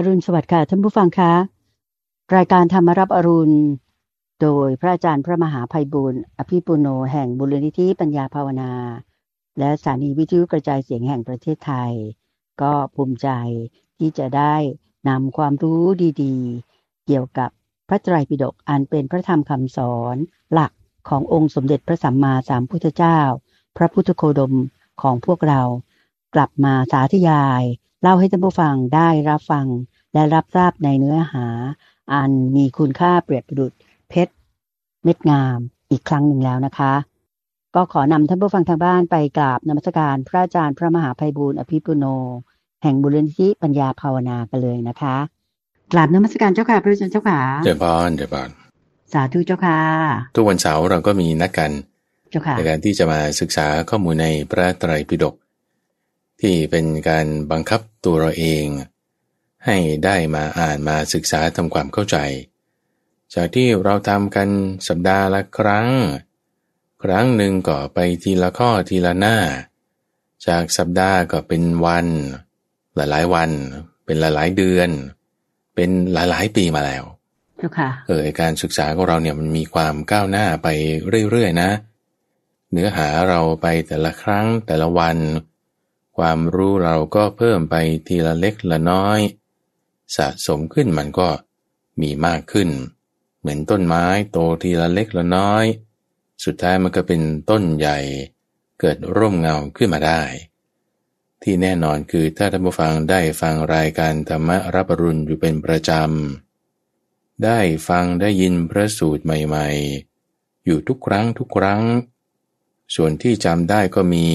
อรุณสวัสดิ์ค่ะท่านผู้ฟังคะ รายการธรรมรับอรุณ โดยพระอาจารย์พระมหาภัยบุญอภิปุโนแห่งบุรณิธิปัญญาภาวนา และสถานีวิทยุกระจายเสียงแห่งประเทศไทย ก็ภูมิใจที่จะได้นำความรู้ดีๆ เกี่ยวกับพระไตรปิฎกอันเป็นพระธรรมคำสอน หลักขององค์สมเด็จพระสัมมาสัมพุทธเจ้า พระพุทธโคดมของพวกเรากลับมาสาธยาย เล่าให้ท่านผู้ฟังได้รับฟังและรับทราบในเนื้อหา อันมีคุณค่าเปรียบประดุจเพชรเม็ดงามอีกครั้งหนึ่งแล้วนะคะ ก็ขอนำท่านผู้ฟังทางบ้านไปกราบนมัสการพระอาจารย์พระมหาภัยบูร์อภิปุโน แห่งบุรณิธิปัญญาภาวนากันเลยนะคะกราบนมัสการเจ้าค่ะพระอาจารย์เจ้าค่ะเจริญพรเจริญพรสาธุเจ้าค่ะ ทุกวันเสาร์เราก็มีนัดกันเจ้าค่ะในการที่จะมาศึกษาข้อมูลในพระไตรปิฎก ที่เป็นการบังคับตัวเราเอง ให้ได้มาอ่านมาศึกษาทำความเข้าใจ จากที่เราทำกันสัปดาห์ละครั้ง ครั้งหนึ่งก็ไปทีละข้อทีละหน้า จากสัปดาห์ก็เป็นวัน หลายๆวัน เป็นหลายๆเดือน เป็นหลายๆปีมาแล้วเจ้าค่ะเออไอ้การศึกษาของเราเนี่ยมันมีความก้าวหน้าไปเรื่อยๆนะ เนื้อหาเราไปแต่ละครั้งแต่ละวัน ความรู้เราก็เพิ่มไปทีละเล็กละน้อย สะสมขึ้นมันก็มีมากขึ้น เหมือนต้นไม้โตทีละเล็กละน้อย สุดท้ายมันก็เป็นต้นใหญ่ เกิดร่มเงาขึ้นมาได้ ที่แน่นอนคือถ้าท่านผู้ฟังได้ฟังรายการธรรมรับรุณอยู่เป็นประจำ ได้ฟังได้ยินพระสูตรใหม่ ๆ อยู่ทุกครั้งทุกครั้ง ส่วนที่จำได้ก็มี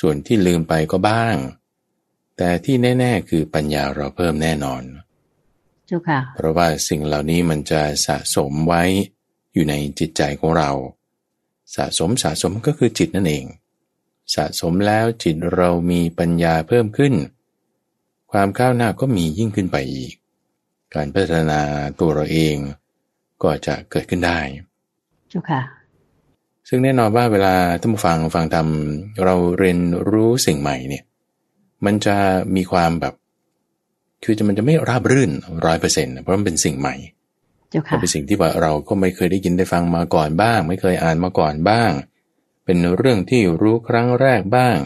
ส่วนที่ลืมไปก็บ้าง แต่ที่แน่ ๆ คือปัญญาเราเพิ่มแน่นอนเจ้าค่ะ เพราะว่าสิ่งเหล่านี้มันจะสะสมไว้อยู่ในจิตใจของเรา สะสมสะสมก็คือจิตนั่นเอง สะสมแล้วจิตเรามีปัญญาเพิ่มขึ้น ความก้าวหน้าก็มียิ่งขึ้นไปอีก การพัฒนาตัวเราเองก็จะเกิดขึ้นได้เจ้าค่ะ ซึ่งแน่นอนว่าเวลาท่านผู้ฟังฟังทำเราเรียนรู้สิ่งใหม่เนี่ยมันจะมีความแบบ คือจะมันจะไม่ราบรื่นร้อยเปอร์เซ็นต์เพราะมันเป็นสิ่งใหม่เจ้ามัค่ะนเป็นสิ่งที่ว่าเราก็ไม่เคยได้ยินได้ฟังมาก่อนบ้าง ไม่เคยอ่านมาก่อนบ้าง เป็นเรื่องที่รู้ครั้งแรกบ้าง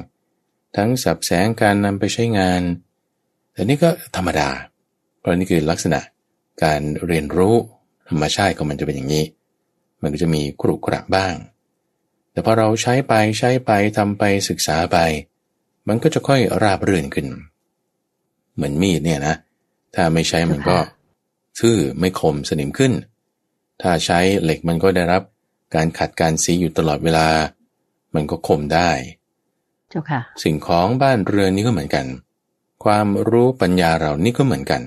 ทั้งสับแสงการนำไปใช้งาน แต่นี่ก็ธรรมดา เพราะนี่คือลักษณะการเรียนรู้ธรรมชาติของมันจะเป็นอย่างนี้ มันก็จะมีกรุกระบ้าง แต่พอเราใช้ไปใช้ไปทำไปศึกษาไป มันก็จะค่อยราบรื่นขึ้น เหมือนมีดเนี่ยนะ ถ้าไม่ใช้มันก็ทื่อไม่คมสนิมขึ้น ถ้าใช้เหล็กมันก็ได้รับการขัดการสีอยู่ตลอดเวลา มันก็คมได้ เจ้าค่ะ สิ่งของบ้านเรือนนี่ก็เหมือนกัน ความรู้ปัญญาเรานี่ก็เหมือนกัน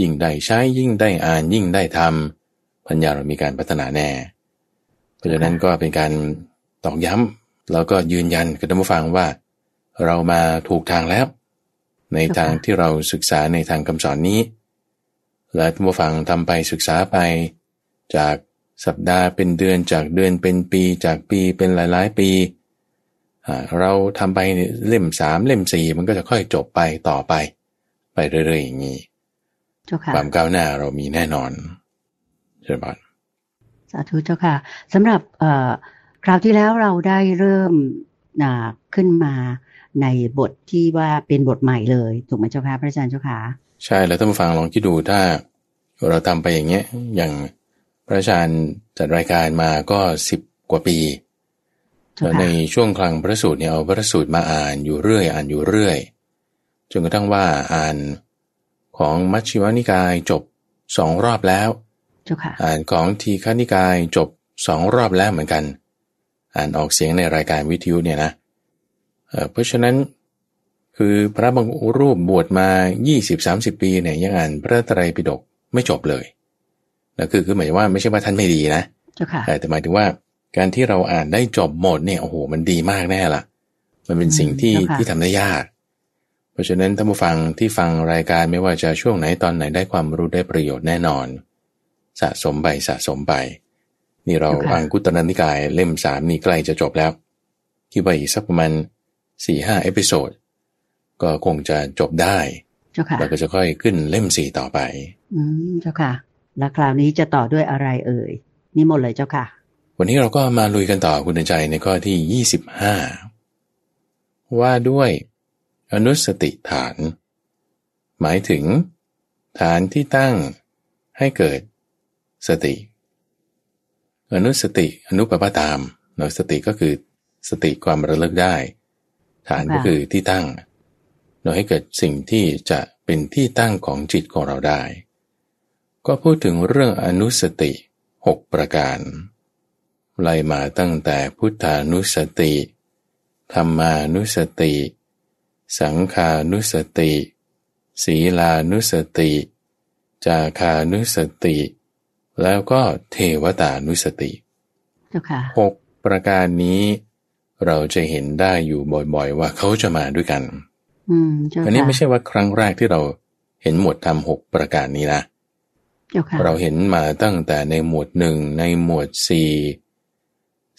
ยิ่งได้ใช้ยิ่งได้อ่านยิ่งได้ทำปัญญาเรามีการพัฒนาแน่ เพราะฉะนั้นก็เป็นการ ตอกย้ำแล้วก็ยืนยันกับท่านผู้ฟังว่า เรามาถูกทางแล้ว ในทางที่เราศึกษาในทางคำสอนนี้ และท่านผู้ฟังทำไปศึกษาไป จากสัปดาห์เป็นเดือนจากเดือนเป็นปีจากปีเป็นหลาย ๆ ปีอ่าเราทำไปเนี่ยเล่มสามเล่มสี่มันก็จะค่อยจบไปต่อไป ไปเรื่อย ๆ อย่างนี้เจ้าค่ะความก้าวหน้าเรามีแน่นอนใช่ไหมสาธุเจ้าค่ะสำหรับเอ่อ คราวที่แล้วเราได้เริ่มอ่าขึ้นมาในบทที่ว่าเป็นบทใหม่เลยถูกไหมเจ้าค่ะพระอาจารย์เจ้าค่ะใช่แล้วท่านผู้ฟังลองคิดดูถ้า เราทำไปอย่างเงี้ยอย่างพระอาจารย์จัดรายการมาก็สิบกว่าปีเจ้าแล้วค่ะในช่วงคลังพระสูตรเนี่ยเอาพระสูตรมาอ่านอยู่เรื่อยอ่านอยู่เรื่อยจนกระทั่งว่าอ่านของมัชฌิมนิกายจบสองรอบแล้วเจ้าค่ะอ่านของทีฆนิกายจบสองรอบแล้วเหมือนกัน อ่านออกเสียงในรายการวิทยุเนี่ยนะเอ่อเพราะฉะนั้นคือพระบางรูปบวชมา 20-30 ปีเนี่ยยังอ่านพระไตรปิฎกไม่จบเลยแล้วคือคือหมายว่าไม่ใช่ว่าท่านไม่ดีนะเจ้าค่ะแต่แต่หมายถึงว่าการที่เราอ่านได้จบหมดเนี่ยโอ้โหมันดีมากแน่ละมันเป็นสิ่งที่อืมเจ้าค่ะที่ทำได้ยาก เพราะฉะนั้นท่านผู้ฟังที่ฟังรายการไม่ว่าจะช่วงไหนตอนไหนได้ความรู้ได้ประโยชน์แน่นอน สะสมไปสะสมไป นี่เราอังคุตรนิกายเล่มสามนี่ใกล้จะจบแล้ว คิดว่าอีกสักประมาณสี่ห้า episode ก็คงจะจบได้เจ้าค่ะเราก็จะค่อยขึ้นเล่มสี่ต่อไป อืมเจ้าค่ะ แล้วคราวนี้จะต่อด้วยอะไรเอ่ย นี่หมดเลยเจ้าค่ะ วันนี้เราก็มาลุยกันต่อคุณใจในข้อที่ยี่สิบห้าว่าด้วย อนุสติฏฐาน หมายถึง ฐานที่ตั้งให้เกิดสติ อนุสติอนุปปตามเนาะสติก็คือสติความระลึกได้ ฐานก็คือที่ตั้งเราให้เกิดสิ่งที่จะเป็นที่ตั้งของจิตของเราได้ ก็พูดถึงเรื่องอนุสติหกประการไล่มาตั้งแต่พุทธานุสติธรรมานุสติ สังขานุสติ ศีลานุสติ จาคานุสติ แล้วก็เทวตานุสติเจ้าค่ะหกประการนี้เราจะเห็นได้อยู่บ่อยๆ ว่าเขาจะมาด้วยกันอืมเจ้าอันค่ะนี้ไม่ใช่ว่าครั้งแรกที่เราเห็นหมวดธรรมหกประการนี้นะเจ้าค่ะเราเห็นมาตั้งแต่ในหมวดหนึ่งในหมวดสี่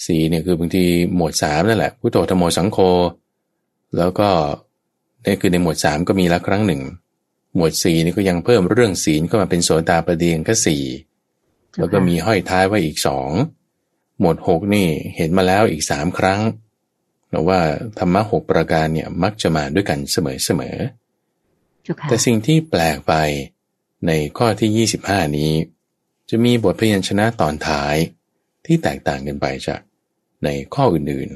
สี่เนี่ยคือบางทีหมวดสามนั่นแหละพุทโธธรรมโมสังโฆแล้วก็นี่คือในหมวดสามก็มีละครั้งหนึ่ง หมวดสี่นี่ก็ยังเพิ่มเรื่องศีลเข้ามาเป็นโสตาประเดียงก็สี่ แล้วก็มีห้อยท้ายไว้อีกสอง หมวดหกนี่เห็นมาแล้วอีกสามครั้งแต่ว่าธรรมะหกประการเนี่ยมักจะมาด้วยกันเสมอเสมอเจ้าค่ะแต่สิ่งที่แปลกไปในข้อที่ 25 นี้ จะมีบทพยัญชนะตอนท้ายที่แตกต่างกันไปจากในข้ออื่น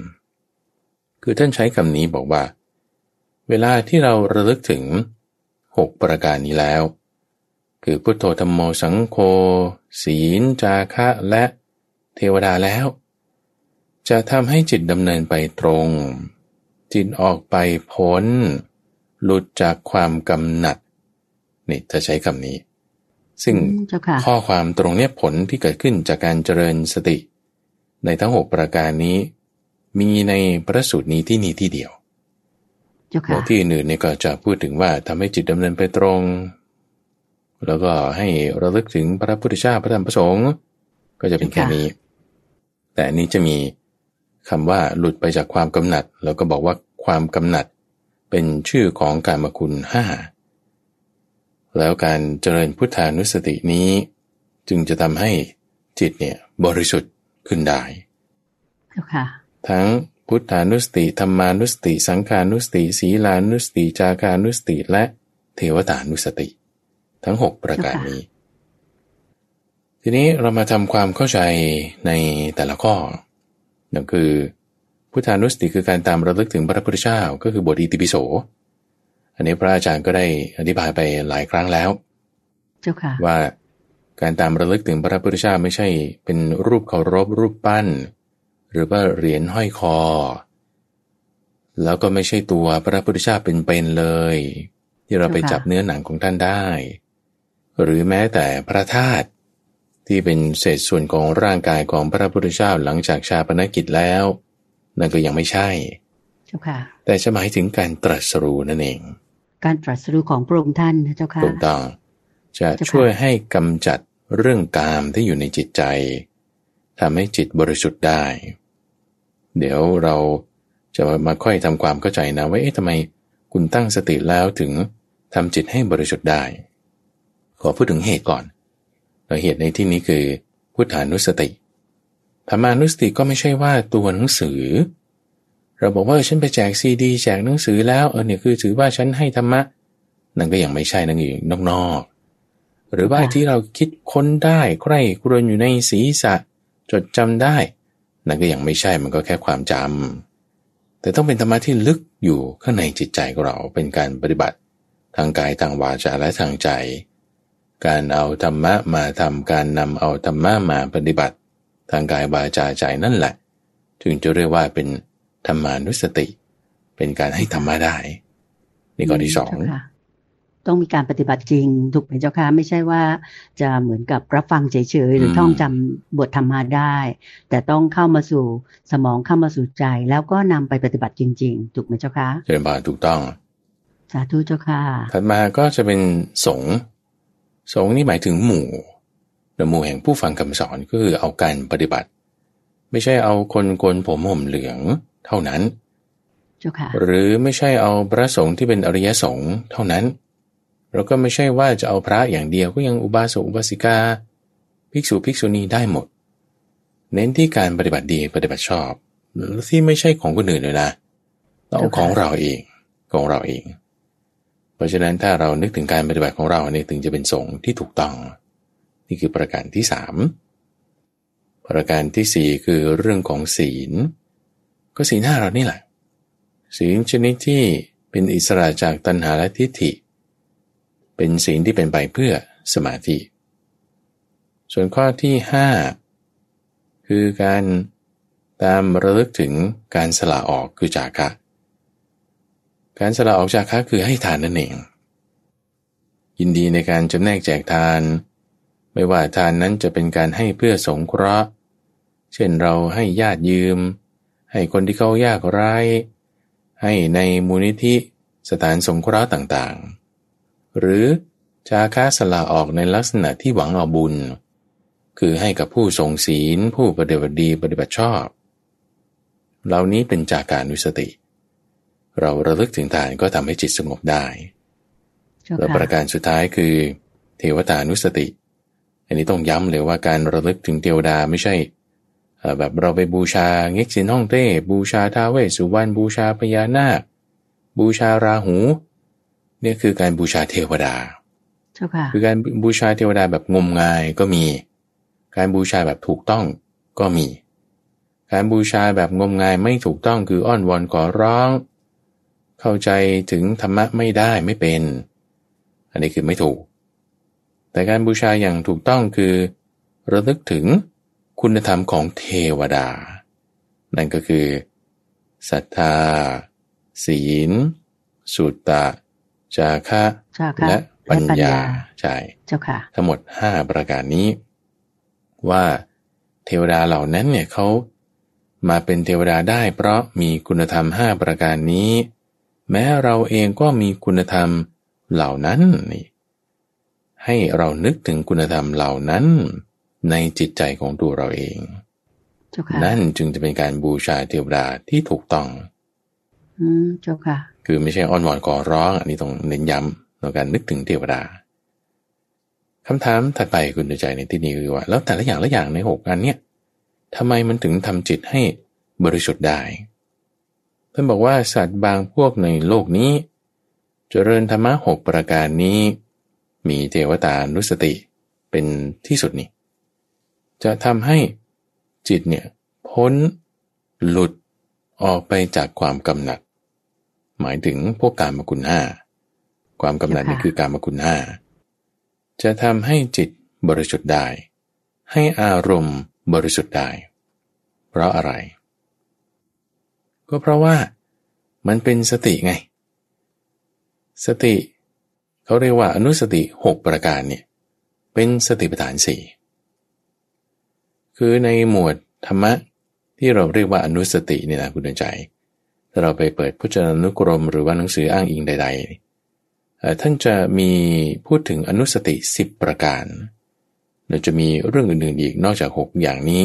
ๆ คือท่านใช้คำนี้บอกว่า เวลาที่เราระลึกถึง 6 ประการนี้แล้ว คือพุทโธธรรมโมสังโฆศีล จาคะและเทวดาแล้ว จะทำให้จิตดำเนินไปตรง จิตออกไปพ้น หลุดจากความกำหนัด นี่จะใช้คำนี้ ซึ่งอืมเจ้าค่ะข้อความตรงเนี้ยผลที่เกิดขึ้นจากการเจริญสติ ในทั้งหกประการนี้ มีในพระสูตรนี้ที่นี่ที่เดียวเจ้าบค่ะทที่อื่นๆเนี่ยก็จะพูดถึงว่าทำให้จิตดำเนินไปตรง แล้วก็ให้ระลึกถึงพระพุทธเจ้าพระธรรมพระสงฆ์ก็จะเป็นแค่นี้ แต่อันนี้จะมีคำว่าหลุดไปจากความกำหนัด แล้วก็บอกว่าความกำหนัดเป็นชื่อของการมคุณห้าแล้วการเจริญพุทธานุสตินี้ จึงจะทำให้จิตเนี่ยบริสุทธิ์ขึ้นได้เจ้าค่ะทั้งพุทธานุสติธรรมานุสติ สังขานุสติ ศีลานุสติ จาคานุสติ และเทวตานุสติ ทั้งหกประการนี้ ทีนี้เรามาทำความเข้าใจในแต่ละข้อนั่นคือพุทธานุสติคือการตามระลึกถึงพระพุทธเจ้าก็คือบทอิติปิโส อันนี้พระอาจารย์ก็ได้อธิบายไปหลายครั้งแล้วเจ้าค่ะว่าการตามระลึกถึงพระพุทธเจ้าไม่ใช่เป็นรูปเคารพรูปปั้น หรือว่าเหรียญห้อยคอ แล้วก็ไม่ใช่ตัวพระพุทธเจ้าเป็นๆเลย ที่เราไปจับเนื้อหนังของท่านได้ หรือแม้แต่พระธาตุที่เป็นเศษส่วนของร่างกายของพระพุทธเจ้าหลังจากชาปนกิจแล้ว นั่นก็ยังไม่ใช่เจ้าค่ะแต่จะหมายถึงการตรัสรู้นั่นเอง การตรัสรู้ของพระองค์ท่านนะเจ้าค่ะถูกต้องจะเจ้าค่ะช่วยให้กำจัดเรื่องกามที่อยู่ในจิตใจทำให้จิตบริสุทธิ์ได้ เดี๋ยวเราจะมาค่อยทำความเข้าใจนะว่าเอ๊ะทำไมคุณตั้งสติแล้วถึงทำจิตให้บริสุทธิ์ได้ ขอพูดถึงเหตุก่อนแล้วเหตุในที่นี้คือพุทธานุสติธรรมานุสติก็ไม่ใช่ว่าตัวหนังสือ เราบอกว่าเออฉันไปแจกซีดีแจกหนังสือแล้วเออเนี่ยคือถือว่าฉันให้ธรรมะนั่นก็ยังไม่ใช่นั่นอยู่นอกๆหรือว่าที่เราคิดค้นได้ใคร่ครวญอยู่ในศีรษะ จดจำได้ นั่นก็ยังไม่ใช่มันก็แค่ความจำแต่ต้องเป็นธรรมะที่ลึกอยู่ข้างในจิตใจของเราเป็นการปฏิบัติ ทางกายทางวาจาและทางใจ การเอาธรรมะมาทำการนำเอาธรรมะมาปฏิบัติ ทางกายวาจาใจนั่นแหละ ถึงจะเรียกว่าเป็นธรรมานุสติ เป็นการให้ธรรมะได้ นี่ข้อที่สองเจ้าค่ะต้องมีการปฏิบัติจริงถูกไหมเจ้าค่ะไม่ใช่ว่าจะเหมือนกับรับฟังเฉยๆหรือท่องจำบทธรรมาได้ แต่ต้องเข้ามาสู่สมองเข้ามาสู่ใจ แล้วก็นำไปปฏิบัติจริง ๆ ถูกไหมเจ้าค่ะเจริญบานถูกต้อง สาธุเจ้าค่ะถัดมาก็จะเป็นสงฆ์ สงฆ์นี่หมายถึงหมู่แต่หมู่แห่งผู้ฟังคำสอนก็คือเอาการปฏิบัติ ไม่ใช่เอาคนโกนผมห่มเหลืองเท่านั้นเจ้าค่ะหรือไม่ใช่เอาพระสงฆ์ที่เป็นอริยสงฆ์เท่านั้น เราก็ไม่ใช่ว่าจะเอาพระอย่างเดียวก็ยังอุบาสกอุบาสิกา ภิกษุภิกษุณีได้หมด เน้นที่การปฏิบัติดีปฏิบัติชอบที่ไม่ใช่ของคนอื่นเลยนะต้องของเราเองของเราเอง เพราะฉะนั้นถ้าเรานึกถึงการปฏิบัติของเราเนี่ยถึงจะเป็นสงฆ์ที่ถูกต้อง นี่คือประการที่สามประการที่สี่คือเรื่องของศีล ก็ศีลห้าเรานี่แหละ ศีลชนิดที่เป็นอิสระจากตัณหาและทิฏฐิ เป็นศีลที่เป็นไปเพื่อสมาธิ ส่วนข้อที่ห้าคือการตามระลึกถึงการสละออกคือจากะ การสละออกจากคะคือให้ทานนั่นเอง ยินดีในการจำแนกแจกทาน ไม่ว่าทานนั้นจะเป็นการให้เพื่อสงเคราะห์ เช่นเราให้ญาติยืม ให้คนที่เขายากไร้ให้ในมูลนิธิสถานสงเคราะห์ต่างๆ หรือจาค้าสละออกในลักษณะที่หวังเอาบุญ คือให้กับผู้ทรงศีล ผู้ปฏิบัติดีปฏิบัติชอบ เหล่านี้เป็นจากการนุสติเราระลึกถึงทานก็ทำให้จิตสงบได้และประการสุดท้ายคือ เทวตานุสติ อันนี้ต้องย้ำเลยว่าการระลึกถึงเทวดาไม่ใช่แบบเราไปบูชาเง็กซินฮ่องเต้บูชาท้าเวสสุวรรณบูชาพญานาค บูชาราหูเนี่ยคือการบูชาเทวดาคือการบูชาเทวดาแบบงมงายก็มี การบูชาแบบถูกต้องก็มี การบูชาแบบงมงายไม่ถูกต้องคืออ้อนวอนขอร้อง เข้าใจถึงธรรมะไม่ได้ไม่เป็น อันนี้คือไม่ถูก แต่การบูชาอย่างถูกต้องคือระลึกถึงคุณธรรมของเทวดา นั่นก็คือศรัทธา ศีล สุตตะ จาคะ และปัญญาใช่ทั้งหมดห้าประการนี้ ว่าเทวดาเหล่านั้นเนี่ยเขามาเป็นเทวดาได้เพราะมีคุณธรรมห้าประการนี้ แม้เราเองก็มีคุณธรรมเหล่านั้นนี่ให้เรานึกถึงคุณธรรมเหล่านั้น ในจิตใจของตัวเราเอง นั่นจึงจะเป็นการบูชาเทวดาที่ถูกต้อง อืมเจ้าค่ะ คือไม่ใช่อ้อนวอนขอร้อง อันนี้ต้องเน้นย้ำในการนึกถึงเทวดาคำถามถัดไปคุณใจในที่นี้คือว่า แล้วแต่ละอย่างละอย่างในหกอันเนี้ยทำไมมันถึงทำจิตให้บริสุทธิ์ได้ ท่านบอกว่าสัตว์บางพวกในโลกนี้จเจริญธรรมะหกประการนี้ มีเทวตานุสติเป็นที่สุดนี่จะทำให้จิตเนี่ยพ้น หลุดออกไปจากความกำหนัด หมายถึงพวกการมคุณห้าความกำหนัดนี่คือการมคุณห้าจะทำให้จิตบริสุทธิ์ได้ ให้อารมณ์บริสุทธิ์ได้ เพราะอะไร ก็เพราะว่ามันเป็นสติไง สติเขาเรียกว่าอนุสติหกประการเนี่ยเป็นสติปัฏฐานสี่คือในหมวดธรรมะที่เราเรียกว่าอนุสติเนี่ยนะคุณใจถ้าเราไปเปิดพุทธานุกรม หรือว่าหนังสืออ้างอิงใดๆท่านจะมีพูดถึงอนุสติสิบประการเราจะมีเรื่องอื่นๆอีกนอกจาก 6 อย่างนี้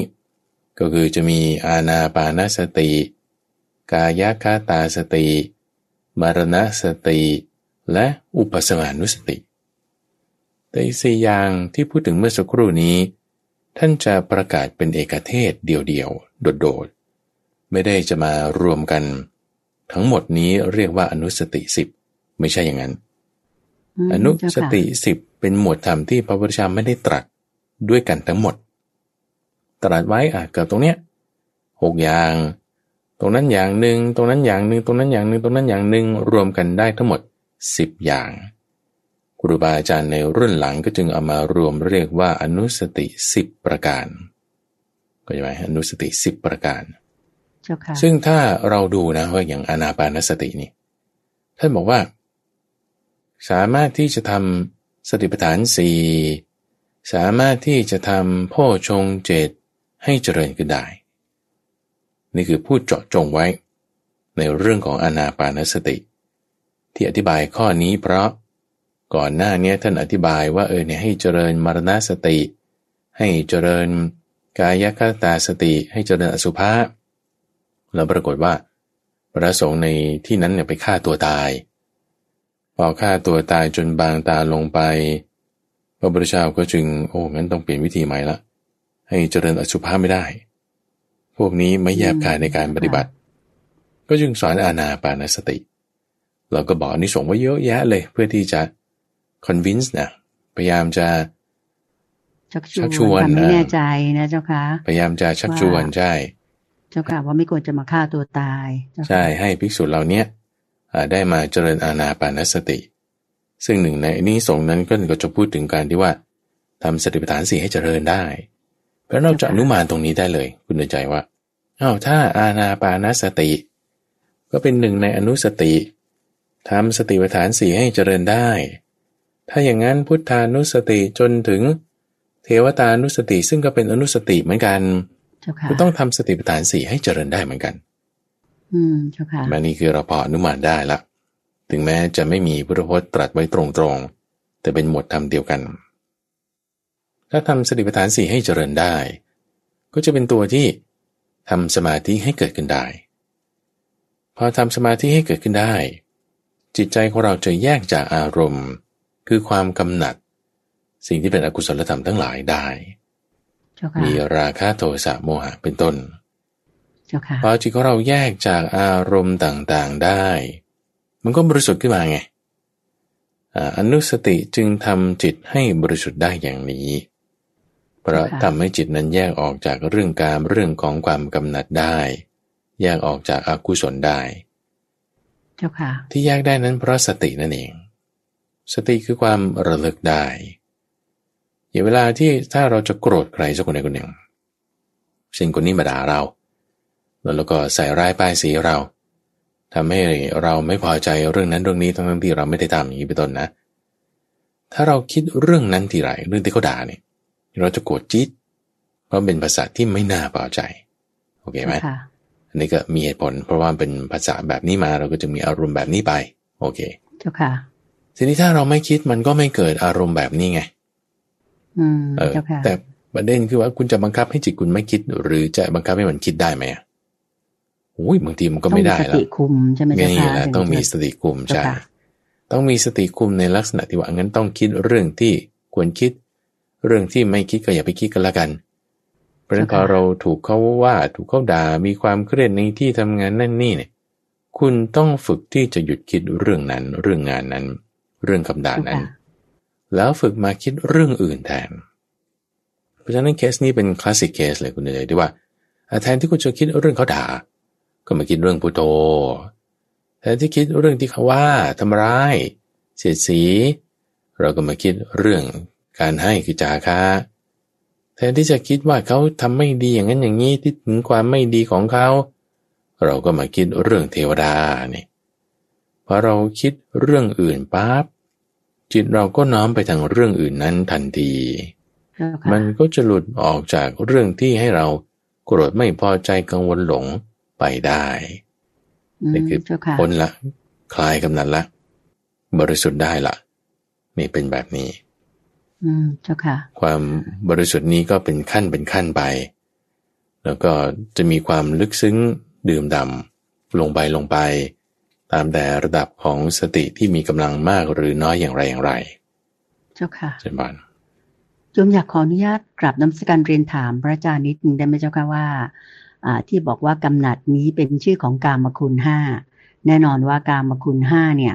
ก็คือจะมีอาณาปานสติ กายคาตาสติ มรณสติ และอุปสมานุสติ แต่อีกสี่อย่างที่พูดถึงเมื่อสักครู่นี้ ท่านจะประกาศเป็นเอกเทศเดี่ยวๆ โดดๆ ไม่ได้จะมารวมกัน ทั้งหมดนี้เรียกว่าอนุสติสิบไม่ใช่อย่างนั้น อนุสติสิบเป็นหมวดธรรมที่พระพุทธเจ้าไม่ได้ตรัสด้วยกันทั้งหมด ตรัสไว้อะเกิดตรงเนี้ยหกอย่าง ตรงนั้นอย่างหนึ่งตรงนั้นอย่างหนึ่งตรงนั้นอย่างหนึ่งตรงนั้นอย่างหนึ่งรวมกันได้ทั้งหมดสิบอย่างครูบาอาจารย์ในรุ่นหลังก็จึงเอามารวมเรียกว่าอนุสติสิบประการก็ใช่ไหมอนุสติสิบประการ ซึ่งถ้าเราดูนะว่าอย่างอนาปานสตินี่ท่านบอกว่า สามารถที่จะทำสติปัฏฐานสี่สามารถที่จะทำพ่อชงเจตให้เจริญขึ้นได้ นี่คือพูดเจาะจงไว้ ในเรื่องของอนาปานสติ ที่อธิบายข้อนี้เพราะก่อนหน้านี้ท่านอธิบายว่าเออเนี่ยให้เจริญมรณสติ ให้เจริญกายคตาสติ ให้เจริญอสุภะแล้วปรากฏว่าพระสงฆ์ในที่นั้นเนี่ยไปฆ่าตัวตายพอฆ่าตัวตายจนบางตาลงไป พระพุทธเจ้าก็จึงโอ้งั้นต้องเปลี่ยนวิธีใหม่ละ ให้เจริญอสุภะไม่ได้ พวกนี้ไม่แยบกายในการปฏิบัติ ก็จึงสอนอาณาปานสติ เราก็บอกอนนิสงส์ว่าเยอะแยะเลย เพื่อที่จะ convince นะพยายามจะชักชชักชววนนทำให้นะแน่ใจนะเจ้าค่ะพยายามจะชักชวนว่าใช่ เจ้าค่ะว่าไม่ควรจะมาฆ่าตัวตายเจ้าค่ะใช่ให้ภิกษุเหล่าเนี้ยอ่าได้มาเจริญอาณาปานสติ ซึ่งหนึ่งในนี้สงส์นั้นก็ก็จะพูดถึงการที่ว่าทำสติปัฏฐานสี่ให้เจริญได้ เพราะเราจะอนุมานตรงนี้ได้เลย คุณเดินใจว่าอ้าวถ้าอาณาปานสติ ก็เป็นหนึ่งในอนุสติทำสติปัฏฐานสี่ให้เจริญได้ ถ้าอย่างนั้นพุทธานุสติจนถึงเทวตานุสติซึ่งก็เป็นอนุสติเหมือนกันเจ้าค่ะก็ต้องทำสติปัฏฐานสี่ให้เจริญได้เหมือนกัน อืมเจ้าค่ะแม้นี่คือเราพออนุมานได้ละ ถึงแม้จะไม่มีพุทธพจน์ตรัสไว้ตรงๆ แต่เป็นหมวดธรรมเดียวกัน ถ้าทำสติปัฏฐานสี่ให้เจริญได้ ก็จะเป็นตัวที่ทำสมาธิให้เกิดขึ้นได้ พอทำสมาธิให้เกิดขึ้นได้ จิตใจของเราจะแยกจากอารมณ์ คือความกำหนัด สิ่งที่เป็นอกุศลธรรมทั้งหลายได้เจ้าค่ะมีราคะโทสะโมหะเป็นต้นเจ้าค่ะพอจิตของเราแยกจากอารมณ์ต่างๆได้ มันก็บริสุทธิ์ขึ้นมาไงอ่าอนุสติจึงทำจิตให้บริสุทธิ์ได้อย่างนี้ เพราะทำให้จิตนั้นแยกออกจากเรื่องการเรื่องของความกำหนัดได้ แยกออกจากอากุศลได้ เจ้าค่ะ ที่แยกได้นั้นเพราะสตินั่นเอง สติคือความระลึกได้อย่างเวลาที่ถ้าเราจะโกรธใครสักคนใดคนหนึ่งเช่นคนนี้มาด่าเรา แล้วก็ใส่ร้ายป้ายสีเราทำให้เราไม่พอใจเรื่องนั้นเรื่องนี้ทั้งที่เราไม่ได้ทำอย่างนี้เป็นต้นนะ ถ้าเราคิดเรื่องนั้นทีไรเรื่องที่เขาด่าเนี่ย เราจะโกรธจี๊ดเพราะเป็นภาษาที่ไม่น่าพอใจ โอเคไหมเจ้าค่ะอันนี้ก็มีเหตุผล เพราะว่าเป็นภาษาแบบนี้มาเราก็จะมีอารมณ์แบบนี้ไป โอเค เจ้าค่ะ ทีนี้ถ้าเราไม่คิดมันก็ไม่เกิดอารมณ์แบบนี้ไง อืมเออเจ้าค่ะแต่ประเด็นคือว่าคุณจะบังคับให้จิตคุณไม่คิด หรือจะบังคับให้มันคิดได้ไหมอะโอ้ยบางทีมันก็ไม่ได้ต้องมีสแล้วติคุมใช่ไหมเจ้านี่ค่ะแหละต้องมีสติคุมเจ้าใช่ค่ะต้องมีสติคุมในลักษณะที่ว่างั้นต้องคิดเรื่องที่ควรคิด เรื่องที่ไม่คิดก็อย่าไปคิดกันละกัน เพราะฉะนั้นพอเราถูกเขาว่าถูกเขาด่ามีความเครียดในที่ทำงานนั่นนี่เนี่ย คุณต้องฝึกที่จะหยุดคิดเรื่องนั้น เรื่องงานนั้น เรื่องคำด่าเจ้านั้นค่ะแล้วฝึกมาคิดเรื่องอื่นแทน เพราะฉะนั้นเคสนี้เป็น classic case เลยคุณเลยที่ว่าอะแทนที่คุณจะคิดเรื่องเขาด่า ก็มาคิดเรื่องพุทโธแทนที่คิดเรื่องที่เขาว่าทำร้าย เสียดสี เราก็มาคิดเรื่อง การให้คือจาคะแทนที่จะคิดว่าเขาทำไม่ดีอย่างนั้นอย่างนี้ที่ถึงความไม่ดีของเขา เราก็มาคิดเรื่องเทวดานี่พอเราคิดเรื่องอื่นปั๊บจิตเราก็น้อมไปทางเรื่องอื่นนั้นทันทีเจ้าค่ะมันก็จะหลุดออกจากเรื่องที่ให้เราโกรธไม่พอใจกังวลหลงไปได้อืมนี่คือเจ้าค่ะพ้นละ คลายกำนันละ บริสุทธิ์ได้ละนี่เป็นแบบนี้อืม เจ้าค่ะ ความบริสุทธิ์นี้ก็เป็นขั้นเป็นขั้นไป แล้วก็จะมีความลึกซึ้งดื่มดำลงไปลงไป ตามแต่ระดับของสติที่มีกำลังมากหรือน้อยอย่างไรอย่างไร เจ้าค่ะเช่นบ้านโยมอยากขออนุญาตกราบน้ำสการเรียนถามพระอาจารย์นิดนึงได้ไหมเจ้าค่ะว่าอ่าที่บอกว่ากำหนัดนี้เป็นชื่อของกามคุณห้าแน่นอนว่ากามคุณห้าเนี่ย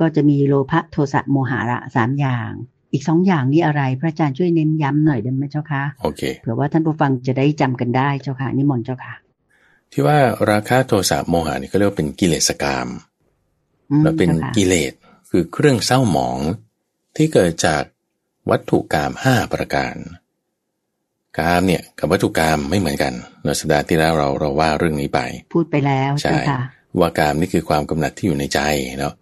ก็จะมีโลภะโทสะโมหะระสามอย่าง อีกสองอย่างนี้อะไร พระอาจารย์ช่วยเน้นย้ำหน่อยได้ไหมเจ้าค่ะโอเคเผื่อว่าท่านผู้ฟังจะได้จำกันได้เจ้าค่ะนิมนต์เจ้าค่ะ ที่ว่าราคะโทสะโมหะนี่ก็เรียกว่าเป็นกิเลสกรรมอืมแล้วเป็นจ้าค่ะกิเลสคือเครื่องเศร้าหมองที่เกิดจากวัตถุกรรมห้าประการกามเนี่ยกับวัตถุกรรมไม่เหมือนกันในสัปดาห์ที่แล้วเราเราว่าเรื่องนี้ไป พูดไปแล้วใช่เจ้าค่ะว่ากามนี่คือความกำหนัดที่อยู่ในใจเนาะ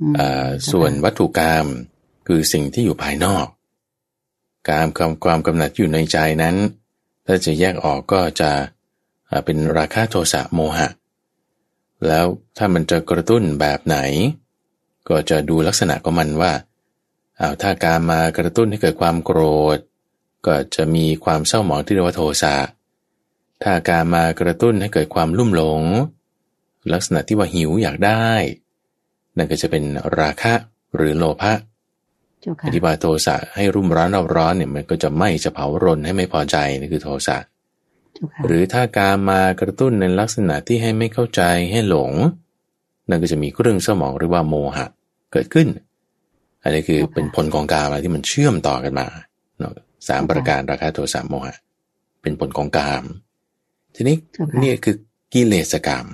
อืมอ่าเจ้าค่ะส่วนวัตถุกรรม คือสิ่งที่อยู่ภายนอก กามความความกำหนัดอยู่ในใจนั้น ถ้าจะแยกออกก็จะเป็นราคะโทสะโมหะ แล้วถ้ามันจะกระตุ้นแบบไหน ก็จะดูลักษณะของมันว่าอ้าถ้าการมากระตุ้นให้เกิดความโกรธ ก็จะมีความเศร้าหมองที่เรียกว่าโทสะ ถ้าการมากระตุ้นให้เกิดความลุ่มหลง ลักษณะที่ว่าหิวอยากได้ นั่นก็จะเป็นราคะหรือโลภะ อค่ะธิบายโทสะให้รุ่มร้อนเราร้อนเนี่ยมันก็จะไหม้จะเผารนให้ไม่พอใจนี่คือโทสะเจ้าค่ะหรือถ้าการมากระตุ้นในลักษณะที่ให้ไม่เข้าใจให้หลง นั่นก็จะมีเครื่องสมองเรียกว่าโมหะเกิดขึ้น อันนี้คือเป็นผลของกามอะไรที่มันเชื่อมต่อกันมาเนาะสามประการราคะโทสะโมหะ เป็นผลของกาม ทีนี้เจ้าค่ะนี่คือกิเลสกรรม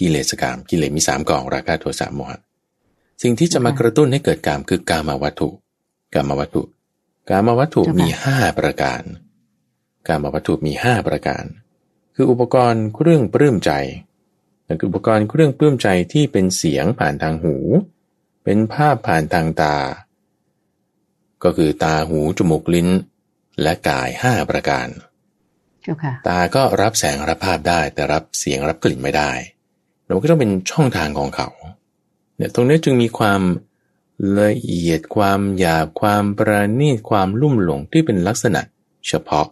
กิเลสกรรม กิเลสมีสามกองราคะโทสะโมหะ สิ่งที่จะมากระตุ้นให้เกิดกามคือกามวัตถุ กามวัตถุ กามวัตถุมีห้าประการ กามวัตถุมีห้าประการ คืออุปกรณ์เครื่องปลื้มใจนั่นคืออุปกรณ์เครื่องปลื้มใจที่เป็นเสียงผ่านทางหู เป็นภาพผ่านทางตา ก็คือตาหูจมูกลิ้น และกายห้าประการเจ้าค่ะตาก็รับแสงรับภาพได้แต่รับเสียงรับกลิ่นไม่ได้แล้วมันก็ต้องเป็นช่องทางของเขา เนี่ยตรงนี้จึงมีความละเอียดความหยาบความประณีตความลุ่มหลงที่เป็นลักษณะเฉพาะ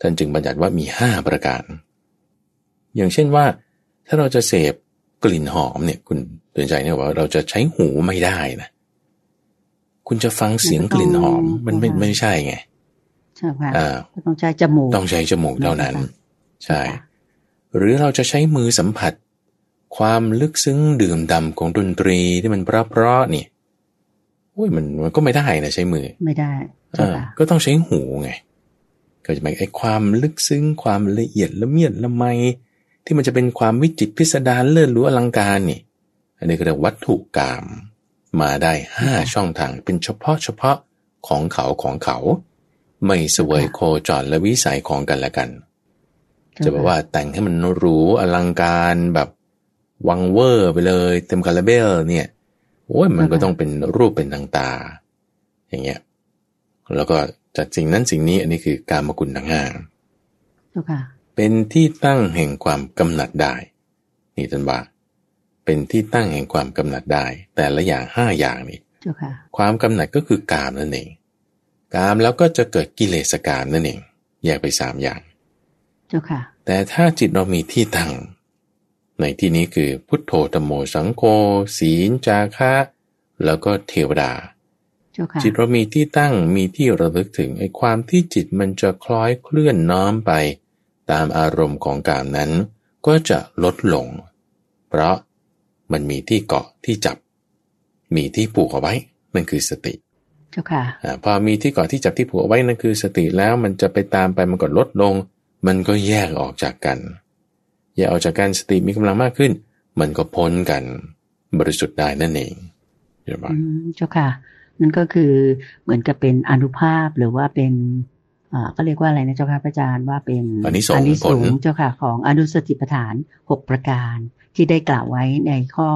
ท่านจึงบัญญัติว่ามีห้าประการ อย่างเช่นว่า ถ้าเราจะเสพกลิ่นหอมเนี่ยคุณเตือนใจเนี่ยว่าเราจะใช้หูไม่ได้นะ คุณจะฟังเสียงกลิ่นหอมมันไม่ไม่ใช่ไงเจ้าค่ะอ่าก็ต้องใช้จมูกต้องใช้จมูกเท่านั้นนะคะใช่ หรือเราจะใช้มือสัมผัส ความลึกซึ้งดื่มดำของดนตรีที่มันเพราะๆนี่โอ้ยมันมันก็ไม่ได้นะใช้มือ ไม่ได้เจ้าอ่าค่ะก็ต้องใช้หูไงก็จะหมายไอ้ความลึกซึ้งความละเอียดละเมียดละไม ที่มันจะเป็นความวิจิตรพิสดารเลิศหรู้อลังการนี่ อันนี้ก็เรียกวัตถุกรรมมาได้ห้าช่องทางเป็นเฉพาะเฉพาะของเขาของเขา ไม่เสวยโคจรและวิสัยของกันและกัน จะแบบว่าแต่งให้มันหรูอลังการแบบ วังเวอร์ไปเลย เต็มคาราเบลเนี่ยโอ้ยมันก็ต้องเป็นรูปเป็นทางตา อย่างเงี้ยแล้วก็จัดสิ่งนั้นสิ่งนี้อันนี้คือการมกุลทั้งห้าเจ้าค่ะเป็นที่ตั้งแห่งความกำหนัดได้ นี่ท่านว่าเป็นที่ตั้งแห่งความกำหนัดได้ แต่ละอย่างห้าอย่างนี่เจ้าค่ะความกำหนัดก็คือกามนั่นเองกามแล้วก็จะเกิดกิเลสกามนั่นเองแยกไปสามอย่างเจ้าค่ะแต่ถ้าจิตเรามีที่ตั้ง ในที่นี้คือพุทโธธรรมโมสังโฆศีลจาคะ แล้วก็เทวดาเจ้าค่ะจิตเรามีที่ตั้งมีที่ระลึกถึงไอ้ความที่จิตมันจะคล้อยเคลื่อนน้อมไปตามอารมณ์ของกามนั้น ก็จะลดลง เพราะมันมีที่เกาะที่จับ มีที่ผูกเอาไว้นั่นคือสติเจ้าค่ะอาพอมีที่เกาะที่จับที่ผูกเอาไว้นั่นคือสติแล้วมันจะไปตามไปมันก็ลดลง มันก็แยกออกจากกัน แยกออกจากกันสติมีกำลังมากขึ้น มันก็พ้นกันบริสุทธิ์ได้นั่นเองเห็นไหมอืมเจ้าค่ะ นั่นก็คือเหมือนกับเป็นอนุภาพหรือว่าเป็นอ่าก็เรียกว่าอะไรนะเจ้าค่ะพระอาจารย์ว่าเป็นอานิสงส์อานิสงผลส์เจ้าค่ะของอนุสติปัฏฐานหกประการที่ได้กล่าวไว้ในข้อ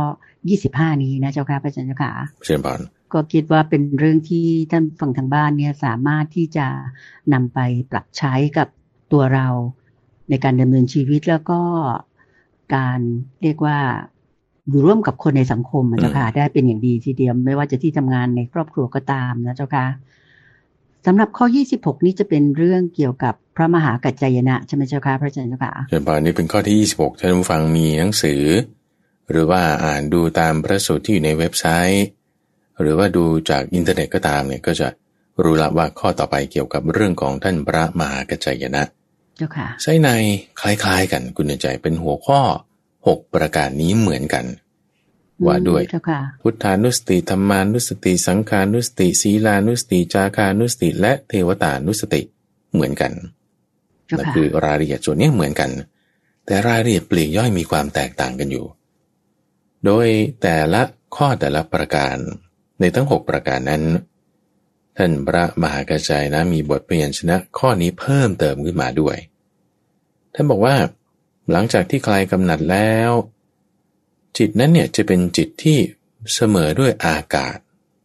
ยี่สิบห้านี้นะเจ้าค่ะพระอาจารย์เจ้าค่ะเชิญพรก็คิดว่าเป็นเรื่องที่ท่านฝั่งทางบ้านเนี่ยสามารถที่จะนำไปปรับใช้กับตัวเรา ในการดำเนินชีวิตแล้วก็การเรียกว่าอยู่ร่วมกับคนในสังคมอะเจ้าค่ะได้เป็นอย่างดีทีเดียวไม่ว่าจะที่ทำงานในครอบครัวก็ตามนะเจ้าค่ะสำหรับข้อ 26 นี้จะเป็นเรื่องเกี่ยวกับพระมหากัจจายนะใช่ไหมเจ้าค่ะพระอาจารย์เจ้าค่ะเจริญพรนี่เป็นข้อที่ 26ท่านผู้ฟังมีหนังสือ หรือว่าอ่านดูตามพระสูตรที่อยู่ในเว็บไซต์ หรือว่าดูจากอินเทอร์เน็ตก็ตามเนี่ยก็จะรู้ละว่าข้อต่อไปเกี่ยวกับเรื่องของท่านพระมหากัจจายนะ เจ้าค่ะไส้ในคล้าย ๆ กันคุณเตือนใจเป็นหัวข้อ6ประการนี้เหมือนกัน ว่าด้วยเจ้าค่ะพุทธานุสติธรรมานุสติ สังฆานุสติ ศีลานุสติ จาคานุสติ และเทวตานุสติเหมือนกันเจ้านั่นค่ะคือรายละเอียดส่วนนี้เหมือนกัน แต่รายละเอียดปลีกย่อยมีความแตกต่างกันอยู่ โดยแต่ละข้อแต่ละประการในทั้ง 6 ประการนั้น ท่านพระมหากระจายนะมีบทพยัญชนะข้อนี้เพิ่มเติมขึ้นมาด้วย ท่านบอกว่า หลังจากที่คลายกำหนัดแล้ว จิตนั้นเนี่ยจะเป็นจิตที่เสมอด้วยอากาศ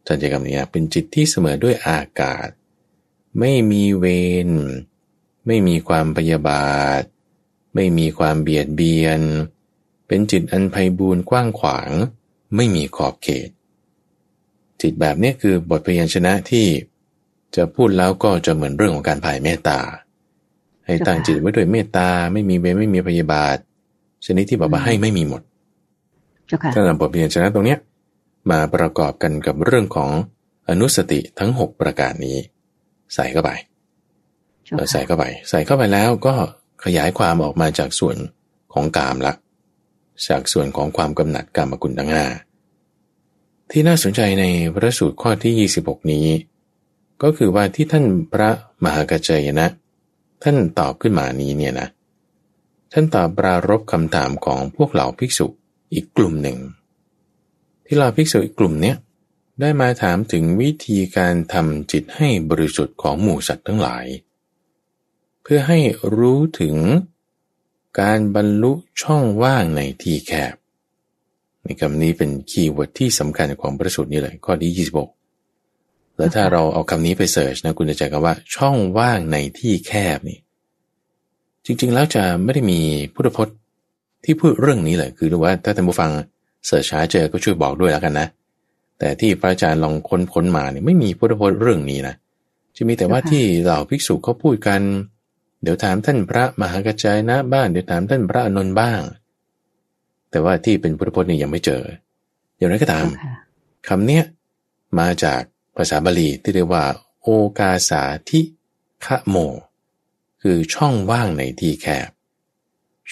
ท่านใช้คำนี้เป็นจิตที่เสมอด้วยอากาศ ไม่มีเวรไม่มีความพยาบาท ไม่มีความเบียดเบียน เป็นจิตอันไพบูรณ์กว้างขวาง ไม่มีขอบเขต จิตแบบนี้คือบทพยัญชนะที่จะพูดแล้วก็จะเหมือนเรื่องของการผ่ายเมตตา ให้ตั้งจิตไว้ด้วยเมตตาไม่มีเวรไม่มีพยาบาท ชนิดที่แบบว่าให้ไม่มีหมดถ้านำบทเรียนชนะตรงเนี้ยมาประกอบกันกับเรื่องของอนุสติทั้ง 6 ประการนี้ ใส่เข้าไปเราใส่เข้าไป ใส่เข้าไปแล้วก็ขยายความออกมาจากส่วนของกามละ จากส่วนของความกำหนัดกรรมกุลทั้งห้า ที่น่าสนใจในพระสูตรข้อที่ 26 นี้ ก็คือว่าที่ท่านพระมหากัจจยนะ ท่านตอบขึ้นมานี้เนี่ยนะ ท่านตอบปรารภคำถามของพวกเหล่าภิกษุอีกกลุ่มหนึ่ง ที่เหล่าภิกษุอีกกลุ่มเนี้ยได้มาถามถึงวิธีการทำจิตให้บริสุทธิ์ของหมู่สัตว์ทั้งหลาย เพื่อให้รู้ถึงการบรรลุช่องว่างในที่แคบ ในคำนี้เป็น keyword ที่สำคัญของพระสูตรนี้เลย ข้อที่ 26 แล้วถ้าเราเอาคำนี้ไป search นะคุณจะเจอกันว่า ช่องว่างในที่แคบนี่ จริงๆแล้วจะไม่ได้มีพุทธพจน์ที่พูดเรื่องนี้เลยคือว่าถ้าท่านผู้ฟังเสิร์ชหาเจอก็ช่วยบอกด้วยแล้วกันนะ แต่ที่พระอาจารย์ลองค้นค้นมาเนี่ยไม่มีพุทธพจน์เรื่องนี้นะจะมีแต่ว่าที่เหล่าภิกษุเขาพูดกัน เดี๋ยวถามท่านพระมหากัจจายนะบ้างเดี๋ยวถามท่านพระอนนท์บ้าง แต่ว่าที่เป็นพุทธพจน์นี่ยังไม่เจอ อย่างไรก็ตามคำเนี้ยมาจากภาษาบาลีที่เรียกว่า โอกาสาทิคะโม คือช่องว่างในที่แคบ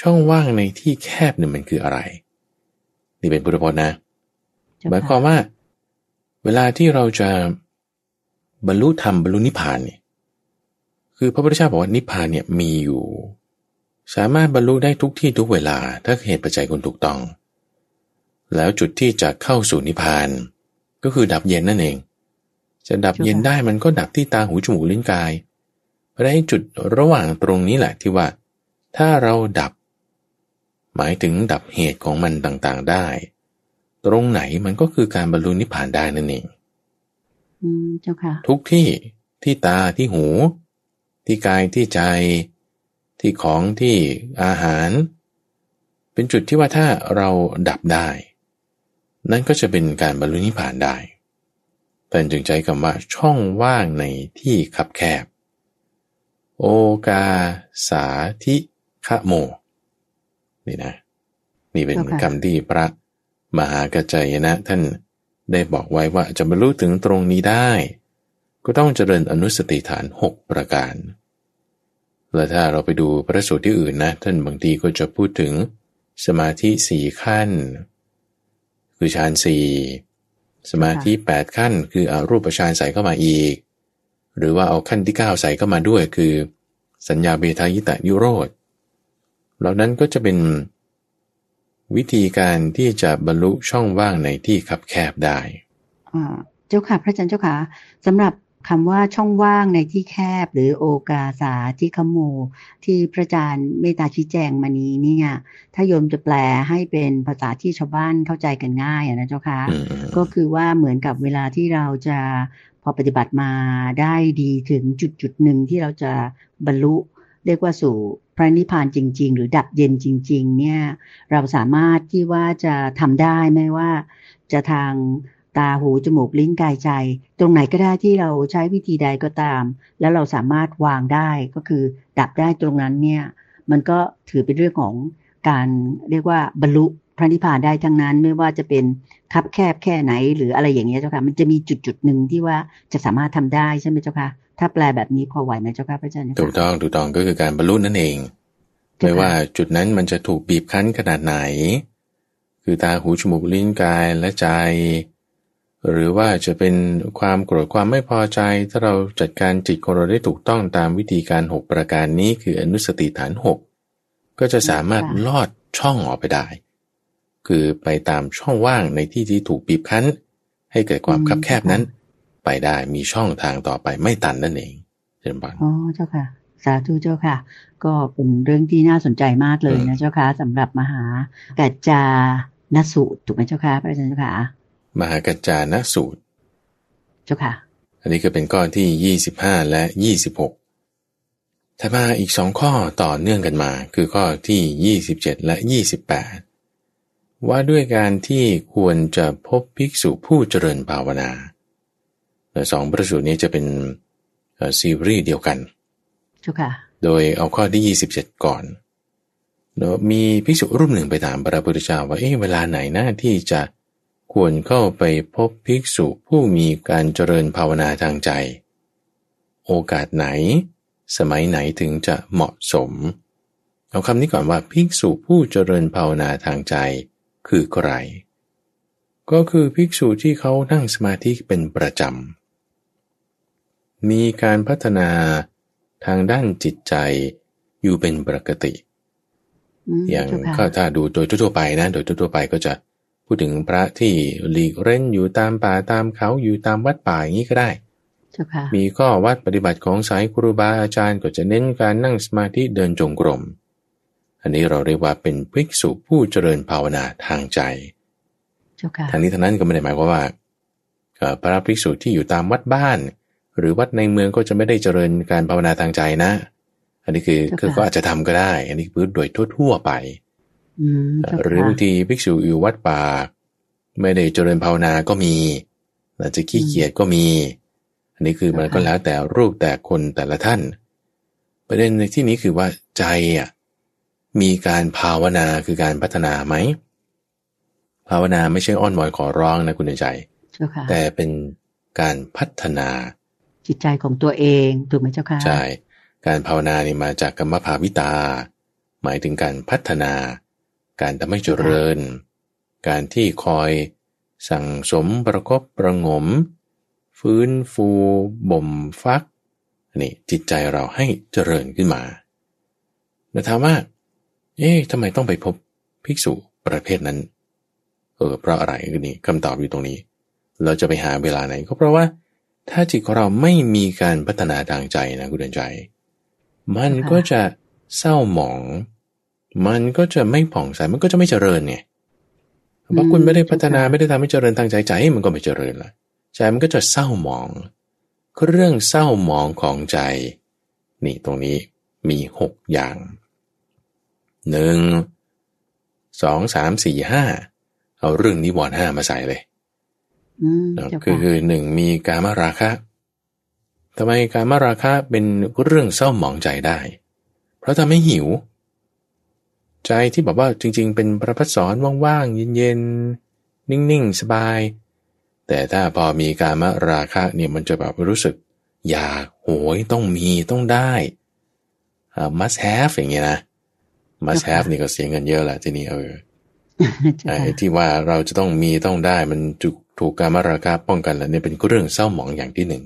ช่องว่างในที่แคบเนี่ยมันคืออะไร นี่เป็นพุทธพจน์นะหมายความว่า เวลาที่เราจะบรรลุธรรมบรรลุนิพพานเนี่ยคือพระพุทธเจ้าบอกว่านิพพานเนี่ยมีอยู่ สามารถบรรลุได้ทุกที่ทุกเวลาถ้าเหตุปัจจัยคนถูกต้อง แล้วจุดที่จะเข้าสู่นิพพาน ก็คือดับเย็นนั่นเอง จะดับเย็นได้มันก็ดับที่ตาหูจมูกลิ้นกายเพราะให้จุดระหว่างตรงนี้แหละที่ว่า ถ้าเราดับ หมายถึงดับเหตุของมันต่างๆได้ ตรงไหนมันก็คือการบรรลุนิพพานได้นั่นเองอืมเจ้าค่ะทุกที่ที่ตาที่หู ที่กายที่ใจ ที่ของที่อาหาร เป็นจุดที่ว่าถ้าเราดับได้ นั่นก็จะเป็นการบรรลุนิพพานได้เป็นจึงใจคำว่าช่องว่างในที่คับแคบ โอกาสาธิคะโม นี่นะ นี่เป็นคำที่พระมหากัจจยนะ ท่านได้บอกไว้ว่าจะบรรลุถึงตรงนี้ได้ ก็ต้องเจริญอนุสติฐานหกประการ แล้วถ้าเราไปดูพระสูตรที่อื่นนะท่านบางทีก็จะพูดถึงสมาธิสี่ขั้น คือฌานสี่สมาธิแปดขั้น คือเอารูปฌานใส่เข้ามาอีก หรือว่าเอาขั้นที่เก้าใส่เข้ามาด้วย คือ สัญญาเบทายิตะยุโรธเหล่านั้นก็จะเป็นวิธีการที่จะบรรลุช่องว่างในที่คับแคบได้เจ้าค่ะ พระอาจารย์เจ้าค่ะสำหรับ คำว่าช่องว่างในที่แคบหรือโอกาสาที่ขโม ที่พระอาจารย์เมตตาชี้แจงมานี้เนี่ย ถ้าโยมจะแปลให้เป็นภาษาที่ชาวบ้านเข้าใจกันง่ายนะเจ้าคะก็คือว่าเหมือนกับเวลาที่เราจะพอปฏิบัติมาได้ดีถึงจุดจุดหนึ่งที่เราจะบรรลุ เรียกว่าสู่พระนิพพานจริง ๆ หรือดับเย็นจริง ๆ เนี่ย เราสามารถที่ว่าจะทำได้ไม่ว่าจะทาง ตาหูจมูกลิ้นกายใจ ตรงไหนก็ได้ที่เราใช้วิธีใดก็ตาม แล้วเราสามารถวางได้ก็คือดับได้ตรงนั้นเนี่ยมันก็ถือเป็นเรื่องของการเรียกว่าบรรลุพระนิพพานได้ทั้งนั้นไม่ว่าจะเป็นคับแคบแค่ไหน หรืออะไรอย่างเงี้ยเจ้าค่ะมันจะมีจุดจุดหนึ่งที่ว่าจะสามารถทำได้ใช่ไหมเจ้าค่ะถ้าแปลแบบนี้พอไหวไหมเจ้าค่ะพระอาจารย์ถูกต้องถูกต้องก็คือการบรรลุนั่นเองไม่ว่าจุดนั้นมันจะถูกบีบคั้นขนาดไหน คือตาหูจมูกลิ้นกายและใจ หรือว่าจะเป็นความโกรธความไม่พอใจ ถ้าเราจัดการจิตของเราได้ถูกต้องตามวิธีการ 6 ประการนี้คืออนุสติฐาน 6 ก็จะสามารถลอดช่องออกไปได้ คือไปตามช่องว่างในที่ที่ถูกบีบคั้น ให้เกิดความคับแคบนั้น ไปได้มีช่องทางต่อไปไม่ตันนั่นเองเชิญบานอ๋อเจ้าค่ะ สาธุเจ้าค่ะ ก็เป็นเรื่องที่น่าสนใจมากเลยนะเจ้าค่ะสำหรับมหากัจจานสุถูกไหมเจ้าค่ะพระอาจารย์เจ้าค่ะ มหากัจจานสูตร เจ้าค่ะ อันนี้ก็เป็นก้อนที่ยี่สิบห้าและยี่สิบหกถ้ามาอีกสองข้อต่อเนื่องกันมา คือข้อที่ยี่สิบเจ็ดและยี่สิบแปดว่าด้วยการที่ควรจะพบภิกษุผู้เจริญภาวนาสองประสูตรนี้จะเป็นซีรีส์เดียวกันเจ้าค่ะ โดยเอาข้อที่ยี่สิบเจ็ดก่อนเนาะมีภิกษุรูปหนึ่งไปถามพระพุทธเจ้าว่าเอ๊ะเวลาไหนนะที่จะ ควรเข้าไปพบภิกษุผู้มีการเจริญภาวนาทางใจ โอกาสไหน สมัยไหนถึงจะเหมาะสม เอาคำนี้ก่อนว่าภิกษุผู้เจริญภาวนาทางใจ คือใคร ก็คือภิกษุที่เขานั่งสมาธิเป็นประจำ มีการพัฒนาทางด้านจิตใจอยู่เป็นปกติ อย่างก็ถ้าดูโดยทั่วไปนะ โดยทั่วไปก็จะ พูดถึงพระที่หลีกเล่นอยู่ตามป่าตามเขาอยู่ตามวัดป่าอย่างนี้ก็ได้ มีข้อวัดปฏิบัติของสายครูบาอาจารย์ก็จะเน้นการนั่งสมาธิเดินจงกรม อันนี้เราเรียกว่าเป็นภิกษุผู้เจริญภาวนาทางใจทางนี้ทางนั้นก็ไม่ได้หมายความว่าพระภิกษุที่อยู่ตามวัดบ้าน หรือวัดในเมืองก็จะไม่ได้เจริญการภาวนาทางใจนะ อันนี้คือคือก็อาจจะทำก็ได้ อันนี้พื้นโดยทั่วๆไป หรือบางทีภิกษุอยู่วัดป่า ไม่ได้เจริญภาวนาก็มีอาจจะขี้เกียจก็มี อันนี้คือมันก็แล้วแต่รูปแต่คนแต่ละท่าน ประเด็นในที่นี้คือว่าใจอะมีการภาวนาคือการพัฒนาไหม ภาวนาไม่ใช่อ้อนวอนขอร้องนะคุณใจ แต่เป็นการพัฒนา จิตใจของตัวเองถูกไหมเจ้าค่ะใช่การภาวนานี่มาจากกรรมภาวิตา หมายถึงการพัฒนา การทำให้เจริญ การที่คอยสั่งสมประกบประงม ฟื้นฟูบ่มฟักนี่จิตใจเราให้เจริญขึ้นมาแต่ถามว่า เอ๊ะทำไมต้องไปพบภิกษุประเภทนั้น เออเพราะอะไรนี่คำตอบอยู่ตรงนี้ เราจะไปหาเวลาไหนก็เพราะว่า ถ้าจิตของเราไม่มีการพัฒนาทางใจนะคุณเดินใจ มันก็จะเศร้าหมอง มันก็จะไม่ผ่องใสมันก็จะไม่เจริญไงเพราะคุณไม่ได้พัฒนาไม่ได้ทำให้เจริญทางใจใจมันก็ไม่เจริญละใจมันก็จะเศร้าหมองเรื่องเศร้าหมองของใจ นี่ตรงนี้มีหกอย่างหนึ่งสองสามสี่ห้าเอาเรื่องนิวรณ์ห้ามาใส่เลยคือคือหนึ่งมีการมาราคะทำไมการมาราคะเป็นเรื่องเศร้าหมองใจได้ เพราะทำให้หิว ใจที่บอกว่าจริง ๆ เป็นประพัดสอนว่างๆเย็นๆนิ่งๆสบาย แต่ถ้าพอมีการมราคะเนี่ยมันจะแบบรู้สึก อยากโหยต้องมีต้องได้ must have อย่างเงี้ยนะ must have นี่ก็เสียเงินเยอะแหละทีนี้เออไอ้ที่ว่าเราจะต้องมีต้องได้มันถูกถูกการมราคะป้องกันแล้วเนี่ยเป็นเรื่องเศร้าหมองอย่างที่หนึ่ง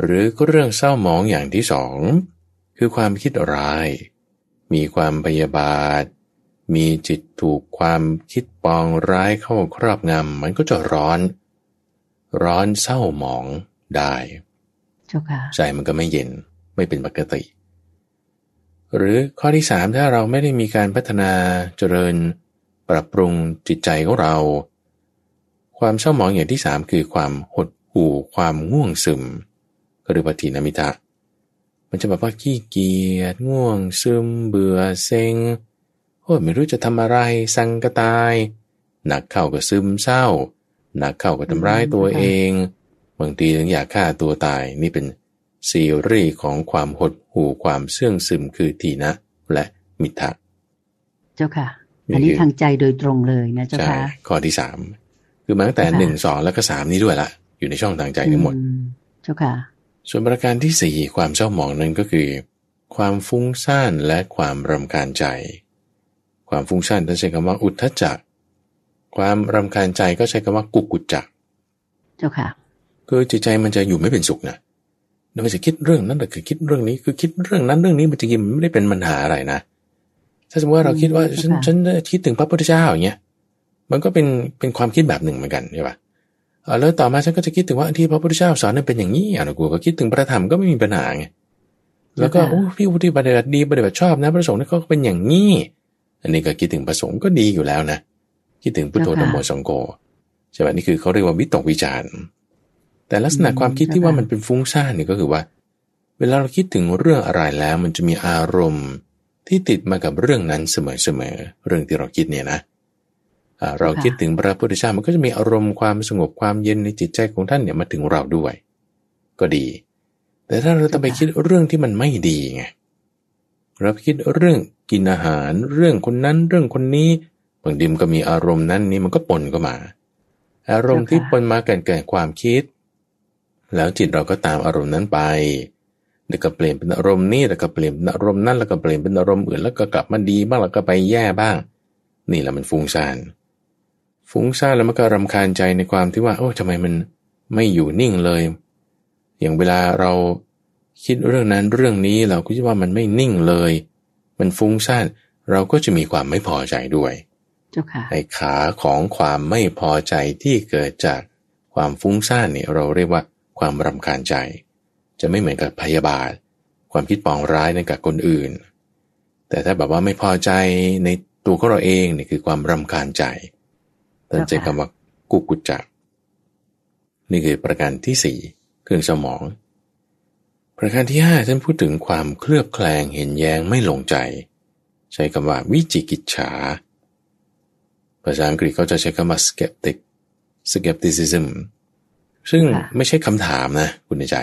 หรือก็เรื่องเศร้าหมองอย่างที่สองคือความคิดร้าย มีความพยาบาท มีจิตถูกความคิดปองร้ายเข้าครอบงำมันก็จะร้อน ร้อนเศร้าหมองได้ใจมันก็ไม่เย็นไม่เป็นปกติ หรือข้อที่สามถ้าเราไม่ได้มีการพัฒนาเจริญ ปรับปรุงจิตใจของเรา ความเศร้าหมองอย่างที่สามคือความหดหู่ความง่วงซึมหรือปฏินามิตะ มันจะแบบว่าขี้เกียจง่วง ซึมเบื่อเซ็งโอ้ไม่รู้จะทำอะไรสังกตาย หนักเข้าก็ซึมเศร้า หนักเข้าก็ทำร้ายตัวเอง บางทีถึงอยากฆ่าตัวตายนี่เป็นซีรีส์ของความหดหู่ความเสื่องซึมคือทีนะ และมิทะเจ้าค่ะ อันนี้ทางใจโดยตรงเลยนะเจ้าค่ะข้อที่สามคือมาตั้งแต่หนึ่งสองแล้วก็สามนี้ด้วยละอยู่ในช่องทางใจทั้งหมด เจ้าค่ะ ส่วนประการที่สี่ความเศร้าหมองนั้นก็คือ ความฟุ้งซ่านและความรำคาญใจ ความฟุ้งซ่านท่านใช้คำว่าอุทธจักความรำคาญใจก็ใช้คำว่ากุกุจจักเจ้าค่ะคือจิตใจมันจะอยู่ไม่เป็นสุขนะมันจะคิดเรื่องนั้นแต่คือคิดเรื่องนี้คือคิดเรื่องนั้นเรื่องนี้มันจะยิ่งไม่ได้เป็นปัญหาอะไรนะ ถ้าสมมติว่าเราคิดว่าฉันฉันคิดถึงพระพุทธเจ้าอย่างเงี้ยมันก็เป็นเป็นความคิดแบบหนึ่งเหมือนกันใช่ปะ แล้วต่อมาฉันก็จะคิดถึงว่าที่พระพุทธเจ้าสอนนั้นเป็นอย่างนี้อะกูก็คิดถึงพระธรรมก็ไม่มีปัญหาไงแล้วก็โอ้พี่วุฒิปฏิบัติดีปฏิบัติชอบนะพระสงฆ์นี่ก็เป็นอย่างนี้อันนี้ก็คิดถึงพระสงฆ์ก็ดีอยู่แล้วนะคิดถึงพุทโธธรรมโมสังโฆใช่ไหมนี่คือเขาเรียกว่าวิตกวิจารณ์แต่ลักษณะความคิดที่ว่ามันเป็นฟุ้งซ่านนี่ก็คือว่า เวลาเราคิดถึงเรื่องอะไรแล้ว มันจะมีอารมณ์ที่ติดมากับเรื่องนั้นเสมอๆเรื่องที่เราคิดเนี่ยนะ เราคิดถึงพระพุทธเจ้ามันก็จะมีอารมณ์ความสงบความเย็นในจิตใจของท่านเนี่ยมาถึงเราด้วย ก็ดี แต่ถ้าเราต้องไปคิดเรื่องที่มันไม่ดีไงเราคิดเรื่องกินอาหารเรื่องคนนั้นเรื่องคนนี้บางทีมก็มีอารมณ์นั้นนี้มันก็ปนก็มา อารมณ์ที่ปนมาเกิดเกิดความคิด แล้วจิตเราก็ตามอารมณ์นั้นไปแล้วก็เปลี่ยนเป็นอารมณ์นี้แล้วก็เปลี่ยนเป็นอารมณ์นั้นแล้วก็เปลี่ยนเป็นอารมณ์อื่นแล้วก็กลับมาดีบ้างแล้วก็ไปแย่บ้าง นี่แหละมันฟุ้งซ่าน ฟุ้งซ่านแล้วมันก็รำคาญใจในความที่ว่า โอ้ทำไมมันไม่อยู่นิ่งเลย อย่างเวลาเราคิดเรื่องนั้นเรื่องนี้เราก็คิดว่ามันไม่นิ่งเลย มันฟุ้งซ่านเราก็จะมีความไม่พอใจด้วยเจ้าค่ะไอ้ขาของความไม่พอใจที่เกิดจากความฟุ้งซ่านเนี่ยเราเรียกว่าความรำคาญใจ จะไม่เหมือนกับพยาบาท ความคิดปองร้ายในกับคนอื่น แต่ถ้าแบบว่าไม่พอใจในตัวของเราเองเนี่ยคือความรำคาญใจ ตั้งใจคำว่ากุกุจจักนี่คือประการที่สี่เครื่องสมอง ประการที่ห้าท่านพูดถึงความเคลือบแคลงเห็นแย้งไม่ลงใจ ใช้คำว่าวิจิกิจฉา ภาษาอังกฤษเขาจะใช้คำว่า skeptic skepticism ซึ่งไม่ใช่คำถามนะคุณใจ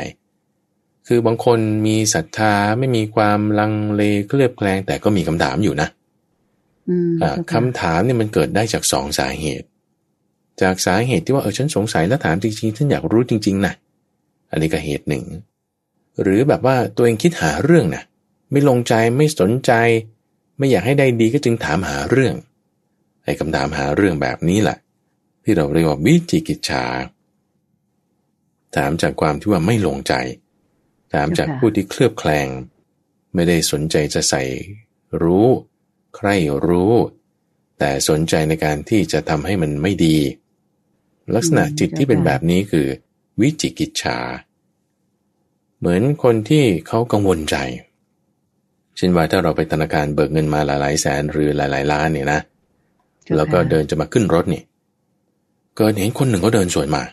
คือบางคนมีศรัทธาไม่มีความลังเลเคลือบแคลงแต่ก็มีคำถามอยู่นะคำถามเนี่ยมันเกิดได้จากสองสาเหตุ จากสาเหตุที่ว่าเออฉันสงสัยแล้วถามจริงๆฉันอยากรู้จริงๆนะอันนี้ก็เหตุหนึ่ง หรือแบบว่าตัวเองคิดหาเรื่องนะไม่ลงใจไม่สนใจ ไม่อยากให้ได้ดีก็จึงถามหาเรื่องไอ้คำถามหาเรื่องแบบนี้แหละที่เราเรียกว่าวิจิกิจฉาถามจากความที่ว่าไม่ลงใจ ถามจากผู้ที่เคลือบแคลง ไม่ได้สนใจจะใส่รู้ ใครรู้ แต่สนใจในการที่จะทำให้มันไม่ดี ลักษณะจิตที่เป็นแบบนี้คือ วิจิกิจฉา เหมือนคนที่เขากังวลใจเช่นว่าถ้าเราไปธนาคารเบิกเงินมาหลายๆ แสนหรือหลาย ๆ ล้านเนี่ยนะ แล้วก็เดินจะมาขึ้นรถนี่เกิดเห็นคนหนึ่งเขาเดินสวนมา